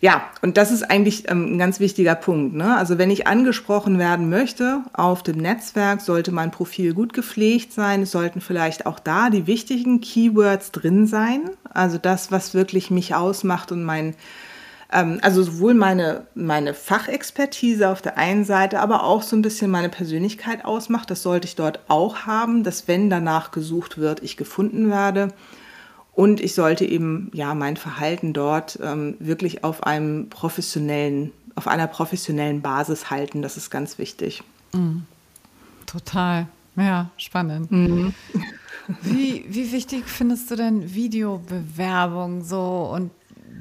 Ja, und das ist eigentlich ähm, ein ganz wichtiger Punkt. Ne? Also wenn ich angesprochen werden möchte auf dem Netzwerk, sollte mein Profil gut gepflegt sein. Es sollten vielleicht auch da die wichtigen Keywords drin sein. Also das, was wirklich mich ausmacht und mein also sowohl meine, meine Fachexpertise auf der einen Seite, aber auch so ein bisschen meine Persönlichkeit ausmacht. Das sollte ich dort auch haben, dass wenn danach gesucht wird, ich gefunden werde. Und ich sollte eben ja mein Verhalten dort ähm, wirklich auf einem professionellen, auf einer professionellen Basis halten. Das ist ganz wichtig. Mhm. Total. Ja, spannend. Mhm. Wie, wie wichtig findest du denn Videobewerbung so und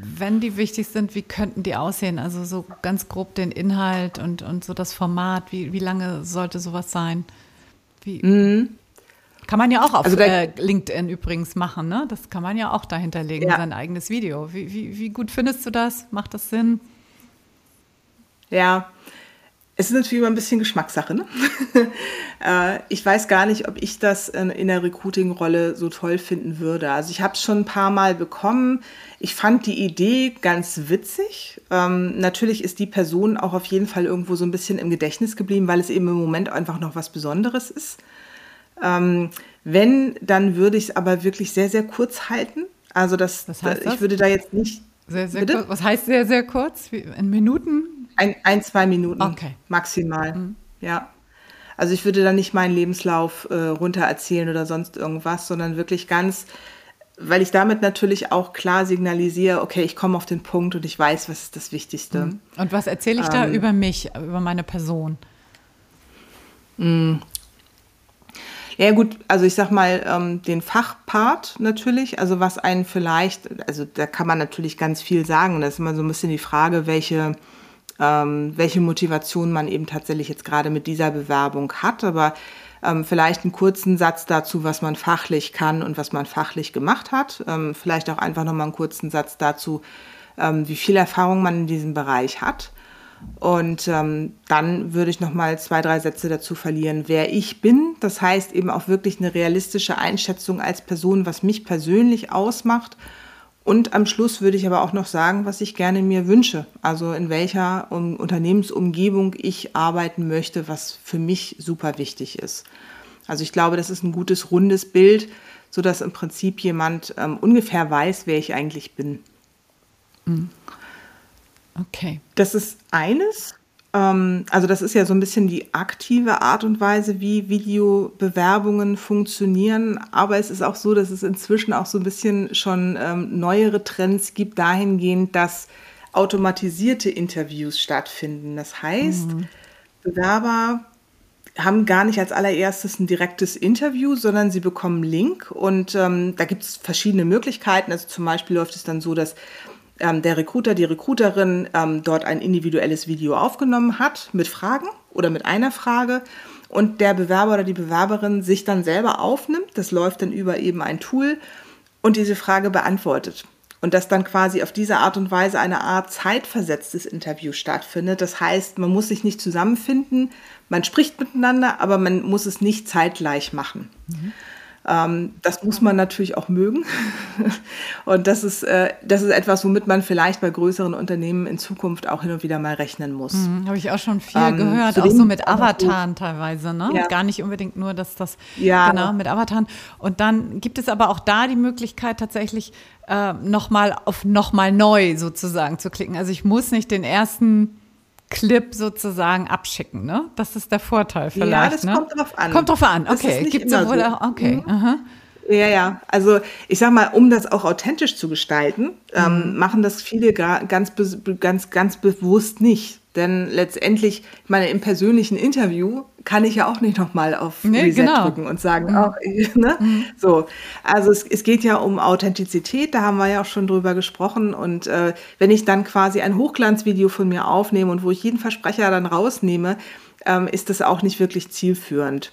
wenn die wichtig sind, wie könnten die aussehen? Also so ganz grob den Inhalt und, und so das Format, wie, wie lange sollte sowas sein? Wie, mhm. Kann man ja auch auf also äh, LinkedIn übrigens machen, ne? Das kann man ja auch dahinterlegen, ja. sein eigenes Video. Wie, wie, wie gut findest du das? Macht das Sinn? Ja, es ist natürlich immer ein bisschen Geschmackssache. Ne? Äh, ich weiß gar nicht, ob ich das in der Recruiting-Rolle so toll finden würde. Also ich habe es schon ein paar Mal bekommen. Ich fand die Idee ganz witzig. Ähm, natürlich ist die Person auch auf jeden Fall irgendwo so ein bisschen im Gedächtnis geblieben, weil es eben im Moment einfach noch was Besonderes ist. Ähm, wenn, dann würde ich es aber wirklich sehr, sehr kurz halten. Also das, was heißt das? ich würde da jetzt nicht. Sehr, sehr kurz. Was heißt sehr, sehr kurz? Wie, in Minuten? Ein, ein zwei Minuten okay. maximal. Mhm. Ja. Also ich würde da nicht meinen Lebenslauf äh, runter erzählen oder sonst irgendwas, sondern wirklich ganz, weil ich damit natürlich auch klar signalisiere, okay, ich komme auf den Punkt und ich weiß, was ist das Wichtigste. Mhm. Und was erzähle ich ähm, da über mich, über meine Person? Mh. Ja gut, also ich sag mal ähm, den Fachpart natürlich, also was einen vielleicht, also da kann man natürlich ganz viel sagen. Das ist immer so ein bisschen die Frage, welche ähm, welche Motivation man eben tatsächlich jetzt gerade mit dieser Bewerbung hat. Aber ähm, vielleicht einen kurzen Satz dazu, was man fachlich kann und was man fachlich gemacht hat. Ähm, vielleicht auch einfach nochmal einen kurzen Satz dazu, ähm, wie viel Erfahrung man in diesem Bereich hat. Und ähm, dann würde ich noch mal zwei, drei Sätze dazu verlieren, wer ich bin. Das heißt eben auch wirklich eine realistische Einschätzung als Person, was mich persönlich ausmacht und am Schluss würde ich aber auch noch sagen, was ich gerne mir wünsche. Also in welcher Unternehmensumgebung ich arbeiten möchte, was für mich super wichtig ist. Also ich glaube, das ist ein gutes, rundes Bild, sodass im Prinzip jemand ähm, ungefähr weiß, wer ich eigentlich bin. Mhm. Okay. Das ist eines. Ähm, also das ist ja so ein bisschen die aktive Art und Weise, wie Videobewerbungen funktionieren. Aber es ist auch so, dass es inzwischen auch so ein bisschen schon ähm, neuere Trends gibt dahingehend, dass automatisierte Interviews stattfinden. Das heißt, mhm. Bewerber haben gar nicht als allererstes ein direktes Interview, sondern sie bekommen einen Link und ähm, da gibt es verschiedene Möglichkeiten. Also zum Beispiel läuft es dann so, dass ähm, der Recruiter, die Recruiterin ähm, dort ein individuelles Video aufgenommen hat mit Fragen oder mit einer Frage und der Bewerber oder die Bewerberin sich dann selber aufnimmt. Das läuft dann über eben ein Tool und diese Frage beantwortet. Und dass dann quasi auf diese Art und Weise eine Art zeitversetztes Interview stattfindet. Das heißt, man muss sich nicht zusammenfinden, man spricht miteinander, aber man muss es nicht zeitgleich machen. Mhm. Ähm, das muss man natürlich auch mögen. und das ist, äh, das ist etwas, womit man vielleicht bei größeren Unternehmen in Zukunft auch hin und wieder mal rechnen muss. Mhm, Habe ich auch schon viel ähm, gehört, auch so mit Avataren teilweise, ne? Ja. Gar nicht unbedingt nur, dass das, ja. genau, mit Avataren. Und dann gibt es aber auch da die Möglichkeit tatsächlich äh, nochmal auf nochmal neu sozusagen zu klicken. Also ich muss nicht den ersten Clip sozusagen abschicken, ne? Das ist der Vorteil vielleicht. Ja, das ne? kommt drauf an. Kommt drauf an, okay. Gibt es sowohl so. auch, okay. Mhm. Ja, ja. Also ich sag mal, um das auch authentisch zu gestalten, ähm, mhm. machen das viele ganz, ganz, ganz bewusst nicht. Denn letztendlich, ich meine, im persönlichen Interview kann ich ja auch nicht nochmal auf nee, Reset genau. drücken und sagen, mhm. auch, ne? Mhm. So. Also es, es, geht ja um Authentizität, da haben wir ja auch schon drüber gesprochen. Und äh, wenn ich dann quasi ein Hochglanzvideo von mir aufnehme und wo ich jeden Versprecher dann rausnehme, ähm, ist das auch nicht wirklich zielführend.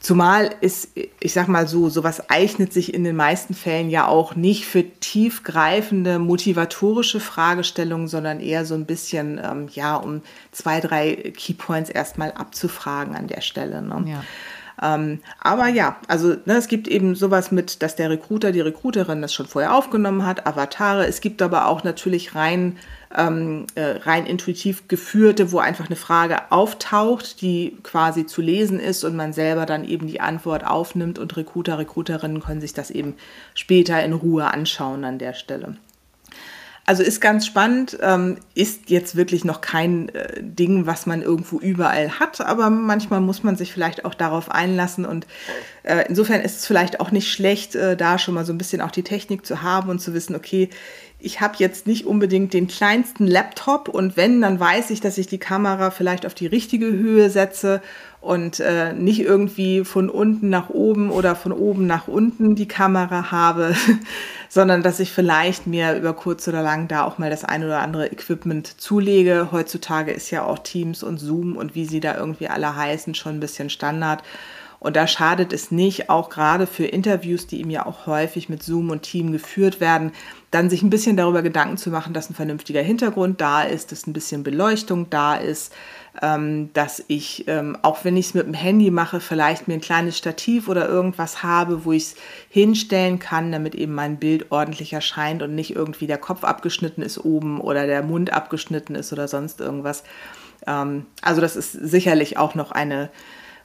Zumal ist, ich sag mal so, sowas eignet sich in den meisten Fällen ja auch nicht für tiefgreifende motivatorische Fragestellungen, sondern eher so ein bisschen, ähm, ja, um zwei, drei Keypoints erstmal abzufragen an der Stelle. Ne? Ja. Ähm, aber ja, also ne, es gibt eben sowas mit, dass der Recruiter, die Recruiterin das schon vorher aufgenommen hat, Avatare. Es gibt aber auch natürlich rein, ähm, äh, rein intuitiv geführte, wo einfach eine Frage auftaucht, die quasi zu lesen ist und man selber dann eben die Antwort aufnimmt und Recruiter, Recruiterinnen können sich das eben später in Ruhe anschauen an der Stelle. Also ist ganz spannend, ähm, ist jetzt wirklich noch kein äh, Ding, was man irgendwo überall hat, aber manchmal muss man sich vielleicht auch darauf einlassen und äh, insofern ist es vielleicht auch nicht schlecht, da schon mal so ein bisschen auch die Technik zu haben und zu wissen, okay, ich habe jetzt nicht unbedingt den kleinsten Laptop und wenn, dann weiß ich, dass ich die Kamera vielleicht auf die richtige Höhe setze und äh, nicht irgendwie von unten nach oben oder von oben nach unten die Kamera habe, sondern dass ich vielleicht mir über kurz oder lang da auch mal das ein oder andere Equipment zulege. Heutzutage ist ja auch Teams und Zoom und wie sie da irgendwie alle heißen schon ein bisschen Standard. Und da schadet es nicht, auch gerade für Interviews, die eben ja auch häufig mit Zoom und Team geführt werden, dann sich ein bisschen darüber Gedanken zu machen, dass ein vernünftiger Hintergrund da ist, dass ein bisschen Beleuchtung da ist, ähm, dass ich, ähm, auch wenn ich es mit dem Handy mache, vielleicht mir ein kleines Stativ oder irgendwas habe, wo ich es hinstellen kann, damit eben mein Bild ordentlich erscheint und nicht irgendwie der Kopf abgeschnitten ist oben oder der Mund abgeschnitten ist oder sonst irgendwas. Ähm, also das ist sicherlich auch noch eine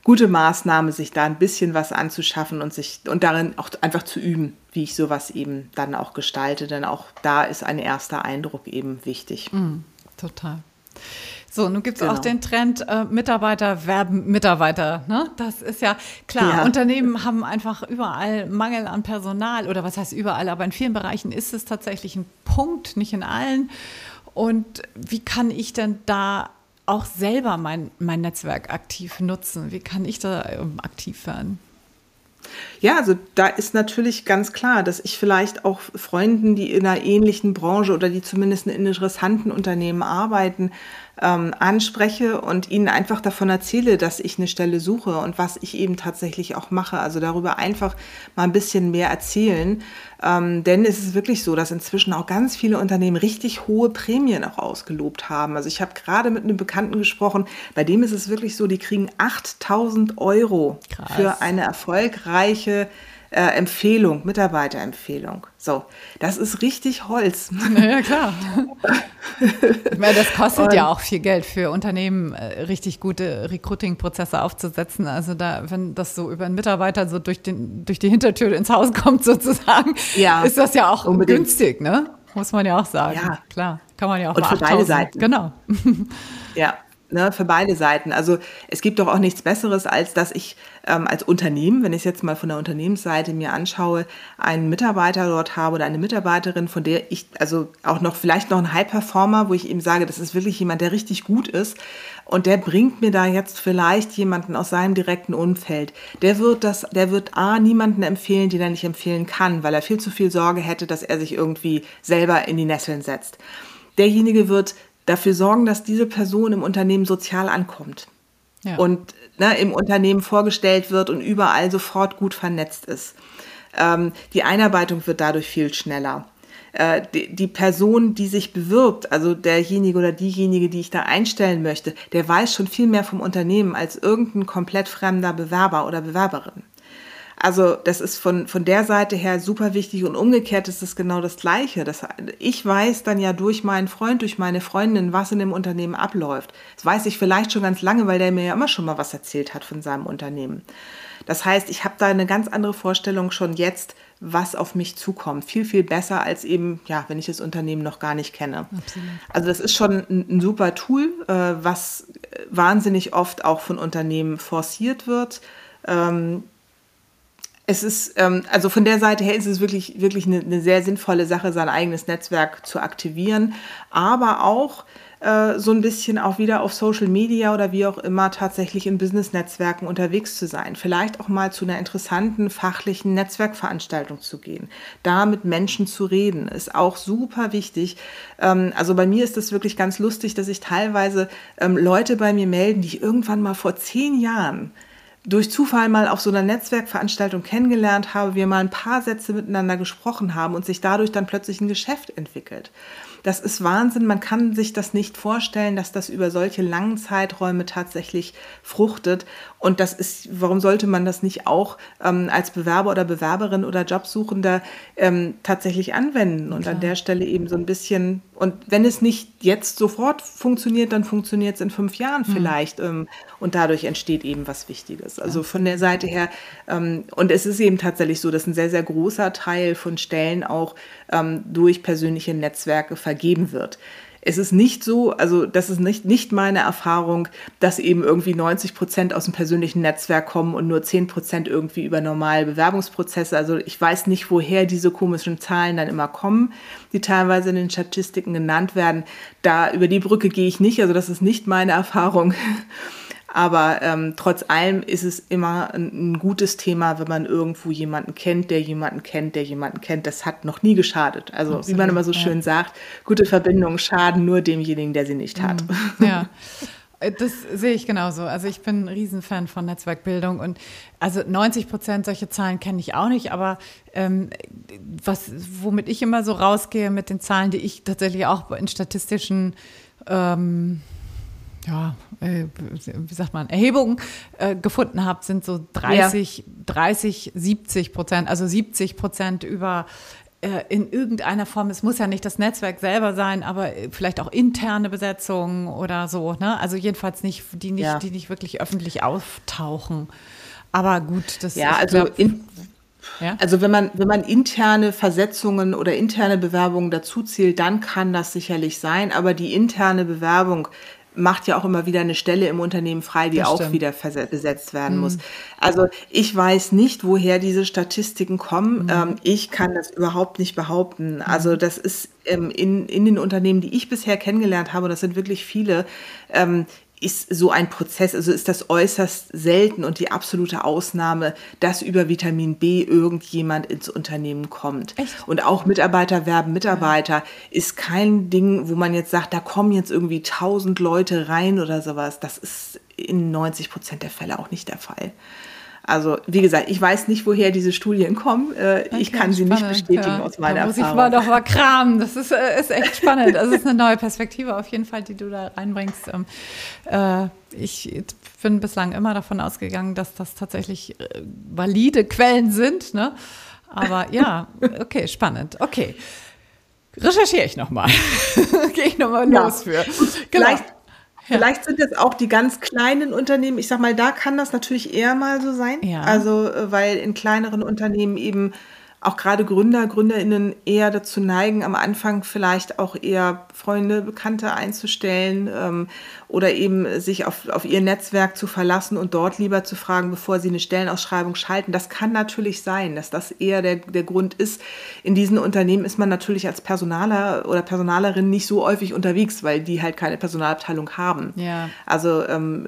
gute Maßnahme, sich da ein bisschen was anzuschaffen und sich und darin auch einfach zu üben, wie ich sowas eben dann auch gestalte. Denn auch da ist ein erster Eindruck eben wichtig. Mm, total. So, nun gibt es genau. auch den Trend, äh, Mitarbeiter werben Mitarbeiter. Ne? Das ist ja klar. Ja. Unternehmen haben einfach überall Mangel an Personal oder was heißt überall, aber in vielen Bereichen ist es tatsächlich ein Punkt, nicht in allen. Und wie kann ich denn da auch selber mein, mein Netzwerk aktiv nutzen? Wie kann ich da ähm, aktiv werden? Ja, also da ist natürlich ganz klar, dass ich vielleicht auch Freunden, die in einer ähnlichen Branche oder die zumindest in interessanten Unternehmen arbeiten, ähm, anspreche und ihnen einfach davon erzähle, dass ich eine Stelle suche und was ich eben tatsächlich auch mache. Also darüber einfach mal ein bisschen mehr erzählen. Ähm, denn es ist wirklich so, dass inzwischen auch ganz viele Unternehmen richtig hohe Prämien auch ausgelobt haben. Also ich habe gerade mit einem Bekannten gesprochen, bei dem ist es wirklich so, die kriegen 8000 Euro Krass. für eine erfolgreiche äh, Empfehlung, Mitarbeiterempfehlung. So, das ist richtig Holz. Ja, klar. ich meine, das kostet Und, ja auch viel Geld für Unternehmen, äh, richtig gute Recruiting-Prozesse aufzusetzen. Also da, wenn das so über einen Mitarbeiter so durch, den, durch die Hintertür ins Haus kommt sozusagen, ja, ist das ja auch unbedingt. günstig, ne? Muss man ja auch sagen. Ja. Klar, kann man ja auch Und für beide Seiten. Genau. Ja, ne, für beide Seiten. Also es gibt doch auch nichts Besseres, als dass ich ähm, als Unternehmen, wenn ich es jetzt mal von der Unternehmensseite mir anschaue, einen Mitarbeiter dort habe oder eine Mitarbeiterin, von der ich, also auch noch vielleicht noch ein High-Performer, wo ich eben sage, das ist wirklich jemand, der richtig gut ist und der bringt mir da jetzt vielleicht jemanden aus seinem direkten Umfeld. Der wird das, der wird A, niemanden empfehlen, den er nicht empfehlen kann, weil er viel zu viel Sorge hätte, dass er sich irgendwie selber in die Nesseln setzt. Derjenige wird dafür sorgen, dass diese Person im Unternehmen sozial ankommt ja. und ne, im Unternehmen vorgestellt wird und überall sofort gut vernetzt ist. Ähm, die Einarbeitung wird dadurch viel schneller. Äh, die, die, Person, die sich bewirbt, also derjenige oder diejenige, die ich da einstellen möchte, der weiß schon viel mehr vom Unternehmen als irgendein komplett fremder Bewerber oder Bewerberin. Also das ist von, von der Seite her super wichtig und umgekehrt ist es genau das Gleiche. Das, ich weiß dann ja durch meinen Freund, durch meine Freundin, was in dem Unternehmen abläuft. Das weiß ich vielleicht schon ganz lange, weil der mir ja immer schon mal was erzählt hat von seinem Unternehmen. Das heißt, ich habe da eine ganz andere Vorstellung schon jetzt, was auf mich zukommt. Viel, viel besser als eben, ja, wenn ich das Unternehmen noch gar nicht kenne. Absolut. Also das ist schon ein, ein super Tool, äh, was wahnsinnig oft auch von Unternehmen forciert wird. Ähm, es ist, ähm, also von der Seite her ist es wirklich, wirklich eine, eine, sehr sinnvolle Sache, sein eigenes Netzwerk zu aktivieren, aber auch äh, so ein bisschen auch wieder auf Social Media oder wie auch immer tatsächlich in Business-Netzwerken unterwegs zu sein. Vielleicht auch mal zu einer interessanten fachlichen Netzwerkveranstaltung zu gehen. Da mit Menschen zu reden, ist auch super wichtig. Ähm, also bei mir ist es wirklich ganz lustig, dass sich teilweise ähm, Leute bei mir melden, die ich irgendwann mal vor zehn Jahren durch Zufall mal auf so einer Netzwerkveranstaltung kennengelernt habe, wir mal ein paar Sätze miteinander gesprochen haben und sich dadurch dann plötzlich ein Geschäft entwickelt. Das ist Wahnsinn. Man kann sich das nicht vorstellen, dass das über solche langen Zeiträume tatsächlich fruchtet. Und das ist, warum sollte man das nicht auch ähm, als Bewerber oder Bewerberin oder Jobsuchender ähm, tatsächlich anwenden und Klar. an der Stelle eben so ein bisschen, und wenn es nicht jetzt sofort funktioniert, dann funktioniert es in fünf Jahren mhm. vielleicht. Ähm, und dadurch entsteht eben was Wichtiges. Also ja. von der Seite her, ähm, und es ist eben tatsächlich so, dass ein sehr, sehr großer Teil von Stellen auch ähm, durch persönliche Netzwerke vergeben wird es ist nicht so, also das ist nicht, nicht meine Erfahrung, dass eben irgendwie 90 Prozent aus dem persönlichen Netzwerk kommen und nur 10 Prozent irgendwie über normale Bewerbungsprozesse. Also ich weiß nicht, woher diese komischen Zahlen dann immer kommen, die teilweise in den Statistiken genannt werden. Da über die Brücke gehe ich nicht, also das ist nicht meine Erfahrung. Aber ähm, trotz allem ist es immer ein, ein, gutes Thema, wenn man irgendwo jemanden kennt, der jemanden kennt, der jemanden kennt. Das hat noch nie geschadet. Also Absolut, wie man immer so ja. schön sagt, gute Verbindungen schaden nur demjenigen, der sie nicht hat. Mhm. Ja. Äh, das sehe ich genauso. Also ich bin ein Riesenfan von Netzwerkbildung und also 90 Prozent solche Zahlen kenne ich auch nicht, aber ähm, was, womit ich immer so rausgehe mit den Zahlen, die ich tatsächlich auch in statistischen ähm, ja, äh, wie sagt man, Erhebungen äh, gefunden habe, sind so 30, ja. 30, 70 Prozent, also 70 Prozent über äh, in irgendeiner Form, es muss ja nicht das Netzwerk selber sein, aber vielleicht auch interne Besetzungen oder so, ne? Also jedenfalls nicht, die nicht, ja. die nicht wirklich öffentlich auftauchen. Aber gut, das ja, also glaub, in, ja? Also wenn man, wenn man interne Versetzungen oder interne Bewerbungen dazu zählt, dann kann das sicherlich sein. Aber die interne Bewerbung macht ja auch immer wieder eine Stelle im Unternehmen frei, die auch wieder besetzt werden mhm. muss. Also ich weiß nicht, woher diese Statistiken kommen. Mhm. Ähm, ich kann das überhaupt nicht behaupten. Mhm. Also das ist ähm, in, in den Unternehmen, die ich bisher kennengelernt habe, das sind wirklich viele, ähm, ist so ein Prozess, also ist das äußerst selten und die absolute Ausnahme, dass über Vitamin B irgendjemand ins Unternehmen kommt. Echt? Und auch Mitarbeiter werben Mitarbeiter ist kein Ding, wo man jetzt sagt, da kommen jetzt irgendwie tausend Leute rein oder sowas. Das ist in 90 Prozent der Fälle auch nicht der Fall. Also wie gesagt, ich weiß nicht, woher diese Studien kommen. Äh, okay, ich kann sie nicht bestätigen ja. aus meiner da muss Erfahrung. Muss ich mal doch mal kramen. Das ist, äh, ist echt spannend. Also es ist eine neue Perspektive auf jeden Fall, die du da reinbringst. Ähm, äh, ich bin bislang immer davon ausgegangen, dass das tatsächlich äh, valide Quellen sind. Ne? Aber ja, okay, spannend. Okay. Recherchiere ich nochmal. Gehe ich nochmal ja. los für. Genau. Vielleicht ja. Vielleicht sind es auch die ganz kleinen Unternehmen. Ich sag mal, da kann das natürlich eher mal so sein. Ja. Also, äh, weil in kleineren Unternehmen eben auch gerade Gründer, Gründerinnen eher dazu neigen, am Anfang vielleicht auch eher Freunde, Bekannte einzustellen ähm, oder eben sich auf, auf ihr Netzwerk zu verlassen und dort lieber zu fragen, bevor sie eine Stellenausschreibung schalten. Das kann natürlich sein, dass das eher der, der Grund ist. In diesen Unternehmen ist man natürlich als Personaler oder Personalerin nicht so häufig unterwegs, weil die halt keine Personalabteilung haben. Ja. Also ähm,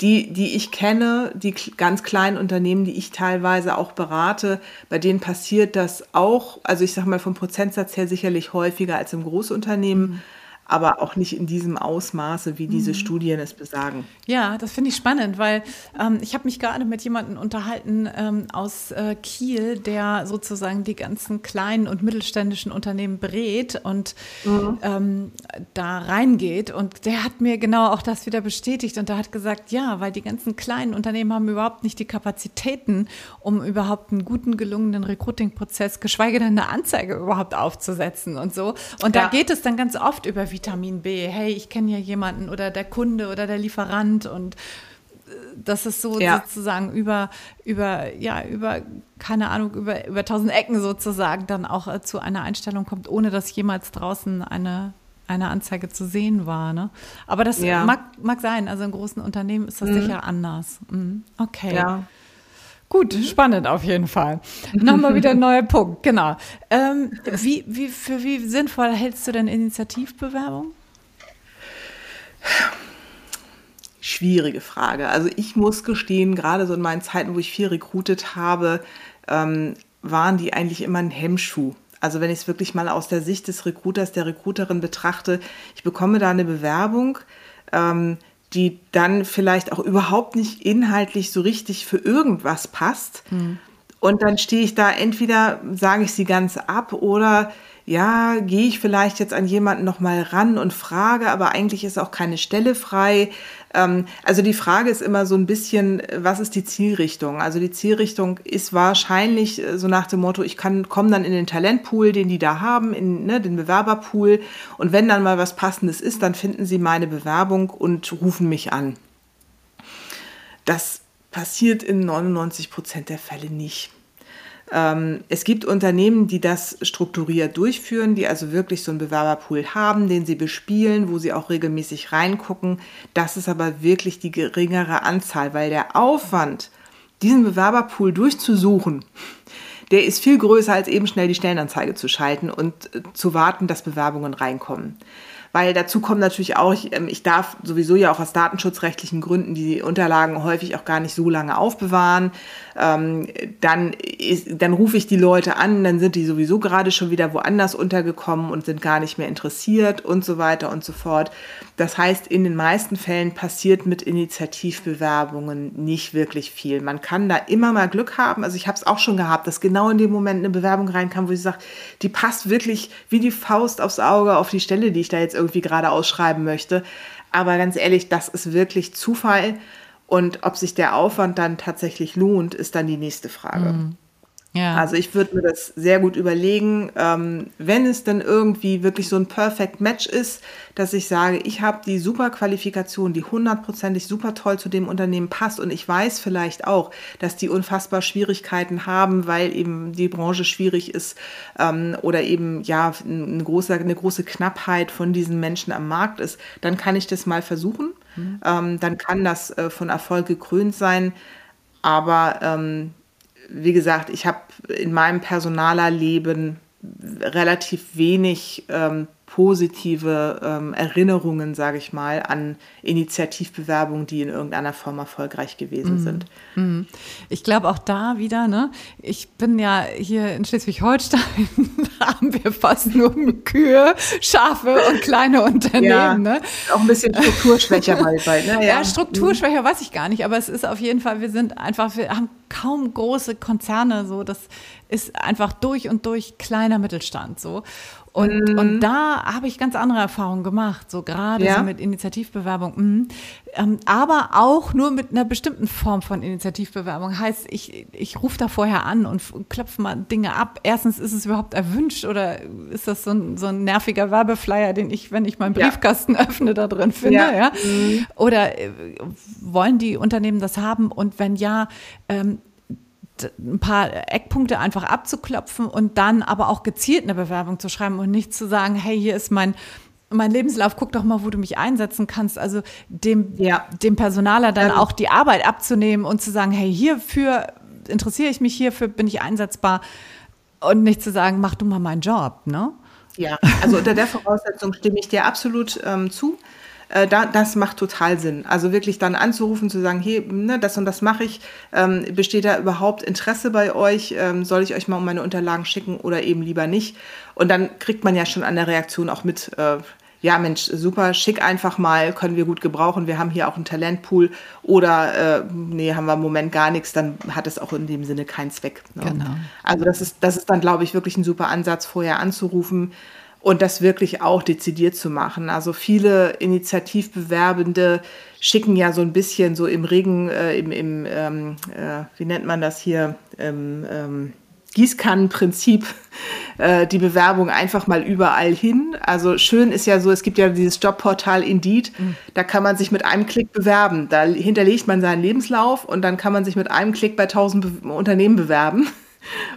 die, die ich kenne, die ganz kleinen Unternehmen, die ich teilweise auch berate, bei denen passiert das auch, also ich sage mal vom Prozentsatz her sicherlich häufiger als im Großunternehmen. Mhm aber auch nicht in diesem Ausmaße, wie diese mhm. Studien es besagen. Ja, das finde ich spannend, weil ähm, ich habe mich gerade mit jemandem unterhalten ähm, aus äh, Kiel, der sozusagen die ganzen kleinen und mittelständischen Unternehmen berät und mhm. ähm, da reingeht. Und der hat mir genau auch das wieder bestätigt und der hat gesagt, ja, weil die ganzen kleinen Unternehmen haben überhaupt nicht die Kapazitäten, um überhaupt einen guten, gelungenen Recruiting-Prozess, geschweige denn eine Anzeige überhaupt aufzusetzen und so. Und ja. da geht es dann ganz oft über Vitamin B. Hey, ich kenne ja jemanden oder der Kunde oder der Lieferant und äh, dass es so ja. sozusagen über, über, ja, über, keine Ahnung, über, über tausend Ecken sozusagen dann auch äh, zu einer Einstellung kommt, ohne dass jemals draußen eine, eine Anzeige zu sehen war. Ne? Aber das ja. mag, mag sein. Also in großen Unternehmen ist das mhm. sicher anders. Mhm. Okay. Ja. Gut, spannend auf jeden Fall. Nochmal wieder ein neuer Punkt, genau. Ähm, wie, wie, für wie sinnvoll hältst du denn Initiativbewerbung? Schwierige Frage. Also ich muss gestehen, gerade so in meinen Zeiten, wo ich viel rekrutet habe, ähm, waren die eigentlich immer ein Hemmschuh. Also wenn ich es wirklich mal aus der Sicht des Recruiters, der Recruiterin betrachte, ich bekomme da eine Bewerbung, ähm, die dann vielleicht auch überhaupt nicht inhaltlich so richtig für irgendwas passt. Mhm. Und dann stehe ich da, entweder sage ich sie ganz ab oder ja, gehe ich vielleicht jetzt an jemanden nochmal ran und frage, aber eigentlich ist auch keine Stelle frei. Ähm, also die Frage ist immer so ein bisschen, was ist die Zielrichtung? Also die Zielrichtung ist wahrscheinlich äh, so nach dem Motto, ich kann komme dann in den Talentpool, den die da haben, in ne, den Bewerberpool. Und wenn dann mal was Passendes ist, dann finden sie meine Bewerbung und rufen mich an. Das passiert in 99 Prozent der Fälle nicht. Ähm, es gibt Unternehmen, die das strukturiert durchführen, die also wirklich so einen Bewerberpool haben, den sie bespielen, wo sie auch regelmäßig reingucken. Das ist aber wirklich die geringere Anzahl, weil der Aufwand, diesen Bewerberpool durchzusuchen, der ist viel größer als eben schnell die Stellenanzeige zu schalten und äh, zu warten, dass Bewerbungen reinkommen. Weil dazu kommt natürlich auch, ich, ähm, ich darf sowieso ja auch aus datenschutzrechtlichen Gründen die Unterlagen häufig auch gar nicht so lange aufbewahren. Ähm, dann, ist, dann rufe ich die Leute an, dann sind die sowieso gerade schon wieder woanders untergekommen und sind gar nicht mehr interessiert und so weiter und so fort. Das heißt, in den meisten Fällen passiert mit Initiativbewerbungen nicht wirklich viel. Man kann da immer mal Glück haben. Also ich habe es auch schon gehabt, dass genau in dem Moment eine Bewerbung reinkam, wo ich sage, die passt wirklich wie die Faust aufs Auge auf die Stelle, die ich da jetzt irgendwie gerade ausschreiben möchte. Aber ganz ehrlich, das ist wirklich Zufall. Und ob sich der Aufwand dann tatsächlich lohnt, ist dann die nächste Frage. Mhm. Ja. Also ich würde mir das sehr gut überlegen, ähm, wenn es dann irgendwie wirklich so ein Perfect Match ist, dass ich sage, ich habe die super Qualifikation, die hundertprozentig super toll zu dem Unternehmen passt und ich weiß vielleicht auch, dass die unfassbar Schwierigkeiten haben, weil eben die Branche schwierig ist ähm, oder eben ja eine große, eine große Knappheit von diesen Menschen am Markt ist, dann kann ich das mal versuchen. Mhm. Ähm, dann kann das äh, von Erfolg gekrönt sein. Aber ähm, wie gesagt, ich habe in meinem Personalerleben relativ wenig ähm, positive ähm, Erinnerungen, sage ich mal, an Initiativbewerbungen, die in irgendeiner Form erfolgreich gewesen mhm. sind. Mhm. Ich glaube auch da wieder, ne? Ich bin ja hier in Schleswig-Holstein, da haben wir fast nur Kühe, Schafe und kleine Unternehmen. Ja, ne? Auch ein bisschen strukturschwächer halt bald. Ne? Ja. ja, strukturschwächer weiß ich gar nicht, aber es ist auf jeden Fall, wir sind einfach, wir haben kaum große Konzerne, so das ist einfach durch und durch kleiner Mittelstand so. Und, mhm. und da habe ich ganz andere Erfahrungen gemacht, so gerade ja. so mit Initiativbewerbung. Mhm. Ähm, aber auch nur mit einer bestimmten Form von Initiativbewerbung. Heißt, ich, ich rufe da vorher an und klopfe mal Dinge ab. Erstens, ist es überhaupt erwünscht oder ist das so ein, so ein nerviger Werbeflyer, den ich, wenn ich meinen Briefkasten ja. öffne, da drin finde? Ja. ja? Mhm. Oder äh, wollen die Unternehmen das haben? Und wenn ja, ähm, ein paar Eckpunkte einfach abzuklopfen und dann aber auch gezielt eine Bewerbung zu schreiben und nicht zu sagen, hey, hier ist mein mein Lebenslauf, guck doch mal, wo du mich einsetzen kannst. Also dem, ja. dem Personaler dann also, auch die Arbeit abzunehmen und zu sagen, hey, hierfür interessiere ich mich, hierfür bin ich einsetzbar und nicht zu sagen, mach du mal meinen Job, ne? Ja, also unter der Voraussetzung stimme ich dir absolut ähm, zu. Äh, da, das macht total Sinn. Also wirklich dann anzurufen, zu sagen, hey, ne, das und das mache ich. Ähm, besteht da überhaupt Interesse bei euch? Ähm, soll ich euch mal um meine Unterlagen schicken oder eben lieber nicht? Und dann kriegt man ja schon an der Reaktion auch mit, äh, ja Mensch, super, schick einfach mal, können wir gut gebrauchen. Wir haben hier auch einen Talentpool oder äh, nee, haben wir im Moment gar nichts, dann hat es auch in dem Sinne keinen Zweck. Ne? Genau. Also das ist, das ist dann, glaube ich, wirklich ein super Ansatz, vorher anzurufen und das wirklich auch dezidiert zu machen. Also viele Initiativbewerbende schicken ja so ein bisschen so im Regen, äh, im, im ähm, äh, wie nennt man das hier, ähm, ähm, Gießkannenprinzip äh, die Bewerbung einfach mal überall hin. Also schön ist ja so, es gibt ja dieses Jobportal Indeed, mhm. da kann man sich mit einem Klick bewerben. Da hinterlegt man seinen Lebenslauf und dann kann man sich mit einem Klick bei 1000 Be Unternehmen bewerben.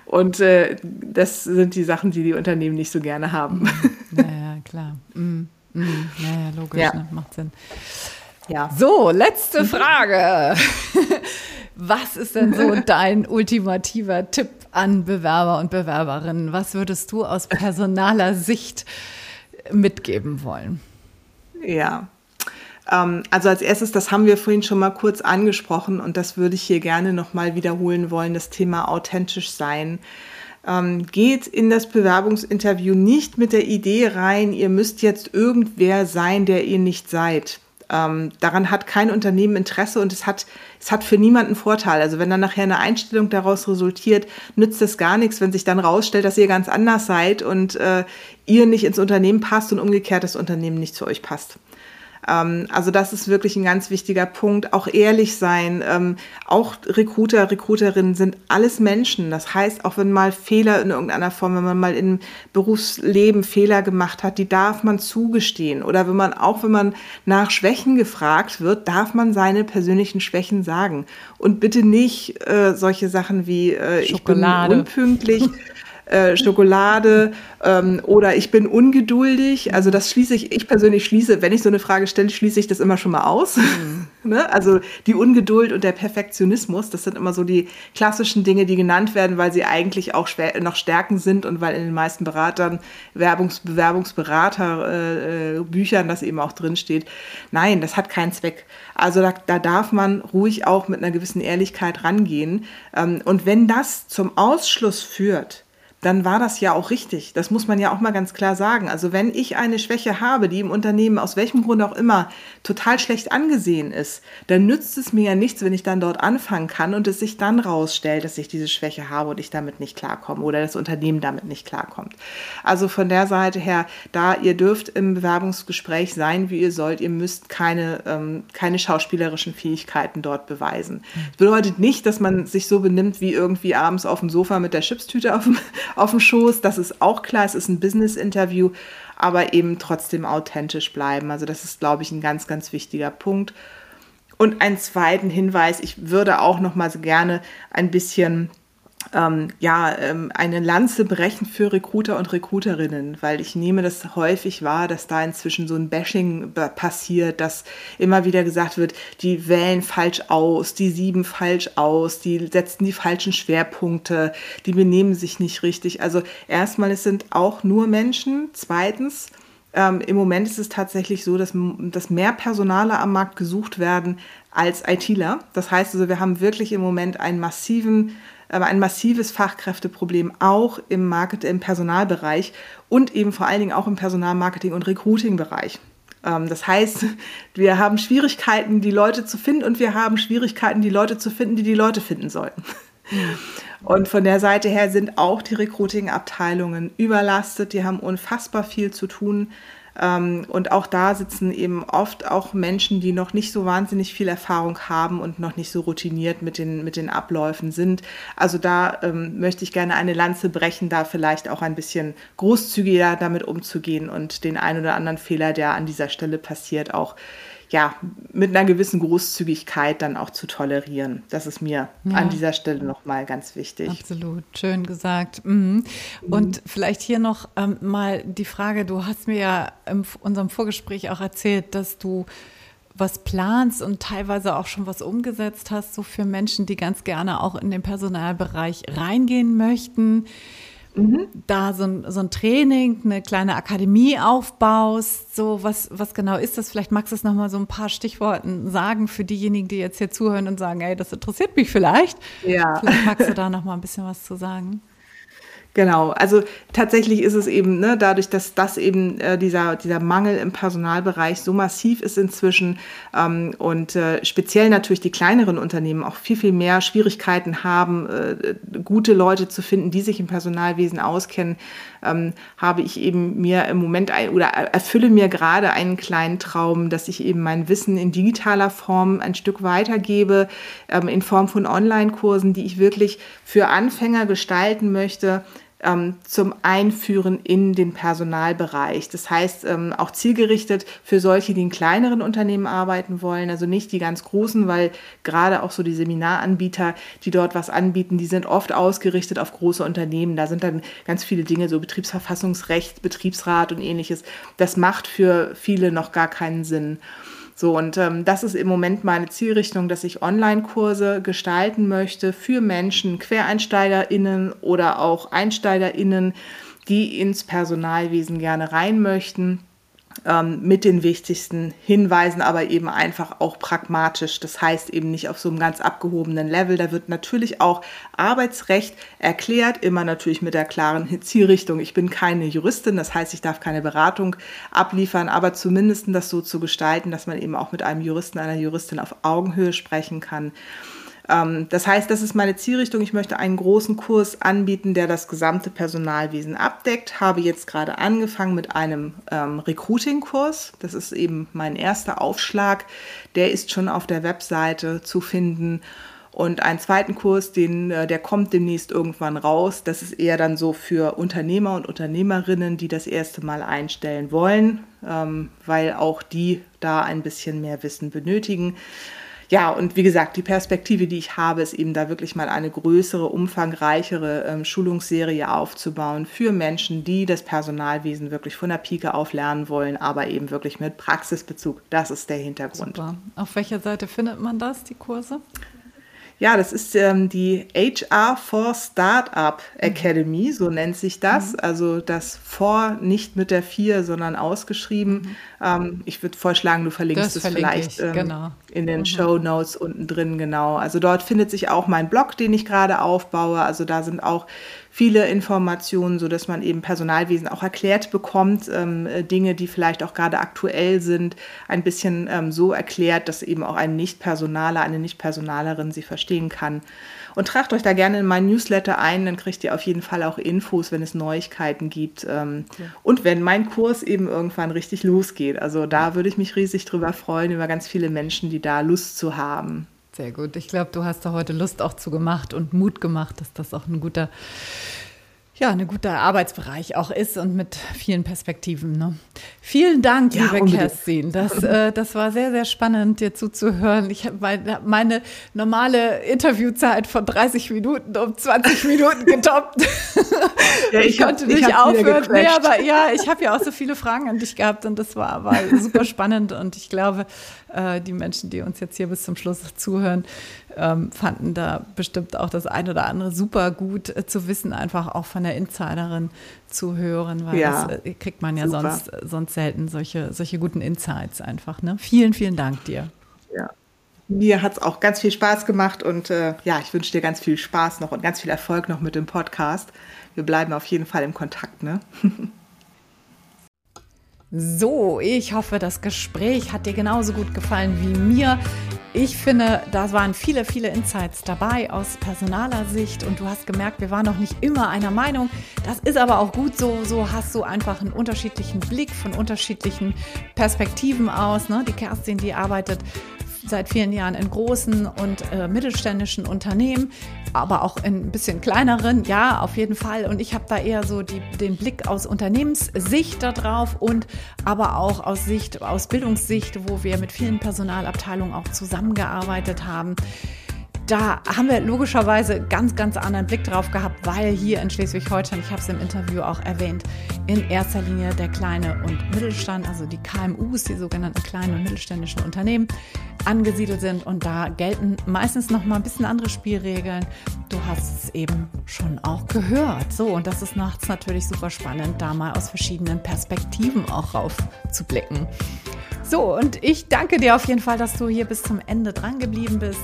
Und äh, das sind die Sachen, die die Unternehmen nicht so gerne haben. Ja, ja klar. Mm, mm, ja, ja, logisch, ja. Ne? macht Sinn. Ja. So, letzte Frage. Was ist denn so dein ultimativer Tipp an Bewerber und Bewerberinnen? Was würdest du aus personaler Sicht mitgeben wollen? Ja, ähm, also als erstes, das haben wir vorhin schon mal kurz angesprochen und das würde ich hier gerne nochmal wiederholen wollen, das Thema authentisch sein. Ähm, geht in das Bewerbungsinterview nicht mit der Idee rein, ihr müsst jetzt irgendwer sein, der ihr nicht seid. Ähm, daran hat kein Unternehmen Interesse und es hat, es hat für niemanden Vorteil. Also wenn dann nachher eine Einstellung daraus resultiert, nützt es gar nichts, wenn sich dann rausstellt, dass ihr ganz anders seid und äh, ihr nicht ins Unternehmen passt und umgekehrt das Unternehmen nicht zu euch passt. Ähm, also das ist wirklich ein ganz wichtiger Punkt. Auch ehrlich sein. Ähm, auch Recruiter, Recruiterinnen sind alles Menschen. Das heißt, auch wenn mal Fehler in irgendeiner Form, wenn man mal im Berufsleben Fehler gemacht hat, die darf man zugestehen. Oder wenn man auch, wenn man nach Schwächen gefragt wird, darf man seine persönlichen Schwächen sagen. Und bitte nicht äh, solche Sachen wie äh, ich bin unpünktlich. äh, Schokolade ähm, oder ich bin ungeduldig. Also das schließe ich, ich persönlich schließe, wenn ich so eine Frage stelle, schließe ich das immer schon mal aus. Mhm. ne? Also die Ungeduld und der Perfektionismus, das sind immer so die klassischen Dinge, die genannt werden, weil sie eigentlich auch noch Stärken sind und weil in den meisten Beratern, Werbungs Bewerbungsberater, äh, äh, Büchern das eben auch drinsteht. Nein, das hat keinen Zweck. Also da, da darf man ruhig auch mit einer gewissen Ehrlichkeit rangehen. Ähm, und wenn das zum Ausschluss führt, dann war das ja auch richtig. Das muss man ja auch mal ganz klar sagen. Also wenn ich eine Schwäche habe, die im Unternehmen aus welchem Grund auch immer total schlecht angesehen ist, dann nützt es mir ja nichts, wenn ich dann dort anfangen kann und es sich dann rausstellt, dass ich diese Schwäche habe und ich damit nicht klarkomme oder das Unternehmen damit nicht klarkommt. Also von der Seite her, da ihr dürft im Bewerbungsgespräch sein, wie ihr sollt, ihr müsst keine, ähm, keine schauspielerischen Fähigkeiten dort beweisen. Das bedeutet nicht, dass man sich so benimmt wie irgendwie abends auf dem Sofa mit der Chipstüte auf dem auf dem Schoß. Das ist auch klar, es ist ein Business-Interview, aber eben trotzdem authentisch bleiben. Also das ist, glaube ich, ein ganz, ganz wichtiger Punkt. Und einen zweiten Hinweis, ich würde auch noch mal gerne ein bisschen ähm, ja, ähm, eine Lanze brechen für Recruiter und Recruiterinnen, weil ich nehme das häufig wahr, dass da inzwischen so ein Bashing passiert, dass immer wieder gesagt wird, die wählen falsch aus, die sieben falsch aus, die setzen die falschen Schwerpunkte, die benehmen sich nicht richtig. Also erstmal, es sind auch nur Menschen. Zweitens, ähm, Im Moment ist es tatsächlich so, dass, dass mehr Personale am Markt gesucht werden als ITler. Das heißt also, wir haben wirklich im Moment einen massiven ein massives Fachkräfteproblem auch im Market, im Personalbereich und eben vor allen Dingen auch im Personalmarketing und Recruiting-Bereich. Ähm, das heißt, wir haben Schwierigkeiten, die Leute zu finden und wir haben Schwierigkeiten, die Leute zu finden, die die Leute finden sollten. Und von der Seite her sind auch die Recruiting-Abteilungen überlastet. Die haben unfassbar viel zu tun. Ähm, und auch da sitzen eben oft auch Menschen, die noch nicht so wahnsinnig viel Erfahrung haben und noch nicht so routiniert mit den, mit den Abläufen sind. Also da ähm, möchte ich gerne eine Lanze brechen, da vielleicht auch ein bisschen großzügiger damit umzugehen und den ein oder anderen Fehler, der an dieser Stelle passiert, auch ja, mit einer gewissen Großzügigkeit dann auch zu tolerieren. Das ist mir ja. an dieser Stelle nochmal ganz wichtig. Absolut, schön gesagt. Mhm. Und mhm. vielleicht hier noch ähm, mal die Frage, du hast mir ja in unserem Vorgespräch auch erzählt, dass du was planst und teilweise auch schon was umgesetzt hast, so für Menschen, die ganz gerne auch in den Personalbereich reingehen möchten mhm. da so ein, so ein Training, eine kleine Akademie aufbaust. So, was, was genau ist das? Vielleicht magst du es nochmal so ein paar Stichworten sagen für diejenigen, die jetzt hier zuhören und sagen, ey, das interessiert mich vielleicht. Ja. Vielleicht magst du da nochmal ein bisschen was zu sagen. Genau, also tatsächlich ist es eben, ne, dadurch, dass das eben äh, dieser, dieser Mangel im Personalbereich so massiv ist inzwischen ähm, und äh, speziell natürlich die kleineren Unternehmen auch viel, viel mehr Schwierigkeiten haben, äh, gute Leute zu finden, die sich im Personalwesen auskennen, ähm, habe ich eben mir im Moment ein, oder erfülle mir gerade einen kleinen Traum, dass ich eben mein Wissen in digitaler Form ein Stück weitergebe, ähm, in Form von Online-Kursen, die ich wirklich für Anfänger gestalten möchte ähm, zum Einführen in den Personalbereich. Das heißt, ähm, auch zielgerichtet für solche, die in kleineren Unternehmen arbeiten wollen, also nicht die ganz großen, weil gerade auch so die Seminaranbieter, die dort was anbieten, die sind oft ausgerichtet auf große Unternehmen. Da sind dann ganz viele Dinge, so Betriebsverfassungsrecht, Betriebsrat und ähnliches. Das macht für viele noch gar keinen Sinn. So, und ähm, das ist im Moment meine Zielrichtung, dass ich Online-Kurse gestalten möchte für Menschen, QuereinsteigerInnen oder auch EinsteigerInnen, die ins Personalwesen gerne rein möchten mit den wichtigsten Hinweisen, aber eben einfach auch pragmatisch. Das heißt eben nicht auf so einem ganz abgehobenen Level. Da wird natürlich auch Arbeitsrecht erklärt, immer natürlich mit der klaren Zielrichtung. Ich bin keine Juristin, das heißt, ich darf keine Beratung abliefern, aber zumindest das so zu gestalten, dass man eben auch mit einem Juristen, einer Juristin auf Augenhöhe sprechen kann. Ähm, das heißt, das ist meine Zielrichtung. Ich möchte einen großen Kurs anbieten, der das gesamte Personalwesen abdeckt. Habe jetzt gerade angefangen mit einem ähm, Recruiting-Kurs. Das ist eben mein erster Aufschlag. Der ist schon auf der Webseite zu finden. Und einen zweiten Kurs, den, äh, der kommt demnächst irgendwann raus. Das ist eher dann so für Unternehmer und Unternehmerinnen, die das erste Mal einstellen wollen, ähm, weil auch die da ein bisschen mehr Wissen benötigen ja, und wie gesagt, die Perspektive, die ich habe, ist eben da wirklich mal eine größere, umfangreichere ähm, Schulungsserie aufzubauen für Menschen, die das Personalwesen wirklich von der Pike auf lernen wollen, aber eben wirklich mit Praxisbezug. Das ist der Hintergrund. Super. Auf welcher Seite findet man das, die Kurse? Ja, das ist ähm, die HR for Startup Academy, so nennt sich das. Mhm. Also das vor nicht mit der 4, sondern ausgeschrieben. Mhm. Ähm, ich würde vorschlagen, du verlinkst es vielleicht ähm, genau. in den mhm. Show Notes unten drin, genau. Also dort findet sich auch mein Blog, den ich gerade aufbaue. Also da sind auch viele Informationen, so dass man eben Personalwesen auch erklärt bekommt, ähm, äh, Dinge, die vielleicht auch gerade aktuell sind, ein bisschen ähm, so erklärt, dass eben auch ein Nicht-Personaler, eine Nicht-Personalerin sie verstehen kann. Und tragt euch da gerne in meinen Newsletter ein, dann kriegt ihr auf jeden Fall auch Infos, wenn es Neuigkeiten gibt. Ähm, okay. Und wenn mein Kurs eben irgendwann richtig losgeht. Also da würde ich mich riesig drüber freuen, über ganz viele Menschen, die da Lust zu haben. Sehr gut. Ich glaube, du hast da heute Lust auch zu gemacht und Mut gemacht, dass das auch ein guter ja, ein guter Arbeitsbereich auch ist und mit vielen Perspektiven. Ne? Vielen Dank, ja, liebe Kerstin. Das, äh, das war sehr, sehr spannend, dir zuzuhören. Ich habe meine normale Interviewzeit von 30 Minuten um 20 Minuten getoppt. Ja, ich, ich konnte nicht aufhören. Nee, aber ja, ich habe ja auch so viele Fragen an dich gehabt und das war, war super spannend und ich glaube, äh, die Menschen, die uns jetzt hier bis zum Schluss zuhören, ähm, fanden da bestimmt auch das eine oder andere super gut äh, zu wissen, einfach auch von der Insiderin zu hören, weil ja, das äh, kriegt man ja sonst, sonst selten solche, solche guten Insights einfach. Ne? Vielen, vielen Dank dir. Ja. Mir hat es auch ganz viel Spaß gemacht und äh, ja, ich wünsche dir ganz viel Spaß noch und ganz viel Erfolg noch mit dem Podcast. Wir bleiben auf jeden Fall im Kontakt, ne? So, ich hoffe, das Gespräch hat dir genauso gut gefallen wie mir. Ich finde, da waren viele, viele Insights dabei aus personaler Sicht und du hast gemerkt, wir waren noch nicht immer einer Meinung. Das ist aber auch gut so. So hast du einfach einen unterschiedlichen Blick von unterschiedlichen Perspektiven aus. Ne? Die Kerstin, die arbeitet seit vielen Jahren in großen und äh, mittelständischen Unternehmen, aber auch in ein bisschen kleineren, ja, auf jeden Fall. Und ich habe da eher so die, den Blick aus Unternehmenssicht darauf und aber auch aus Sicht, aus Bildungssicht, wo wir mit vielen Personalabteilungen auch zusammengearbeitet haben da haben wir logischerweise ganz, ganz anderen Blick drauf gehabt, weil hier in Schleswig-Holstein, ich habe es im Interview auch erwähnt, in erster Linie der kleine und Mittelstand, also die KMUs, die sogenannten kleinen und mittelständischen Unternehmen, angesiedelt sind und da gelten meistens noch mal ein bisschen andere Spielregeln. Du hast es eben schon auch gehört. So, und das ist nachts natürlich super spannend, da mal aus verschiedenen Perspektiven auch rauf zu blicken. So, und ich danke dir auf jeden Fall, dass du hier bis zum Ende dran geblieben bist.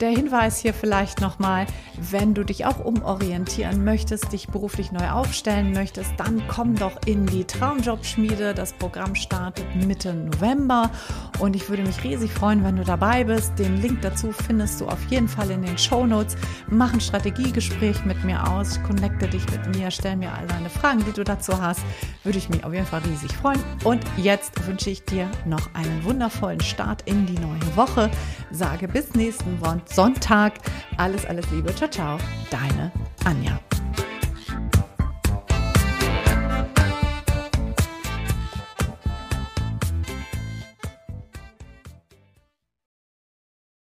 Der Hinweis hier vielleicht nochmal, wenn du dich auch umorientieren möchtest, dich beruflich neu aufstellen möchtest, dann komm doch in die Traumjobschmiede. Das Programm startet Mitte November und ich würde mich riesig freuen, wenn du dabei bist. Den Link dazu findest du auf jeden Fall in den Show Notes. Mach ein Strategiegespräch mit mir aus, connecte dich mit mir, stell mir all deine Fragen, die du dazu hast. Würde ich mich auf jeden Fall riesig freuen. Und jetzt wünsche ich dir noch einen wundervollen Start in die neue Woche. Sage bis nächsten Sonntag. Alles, alles Liebe. Ciao, ciao. Deine Anja.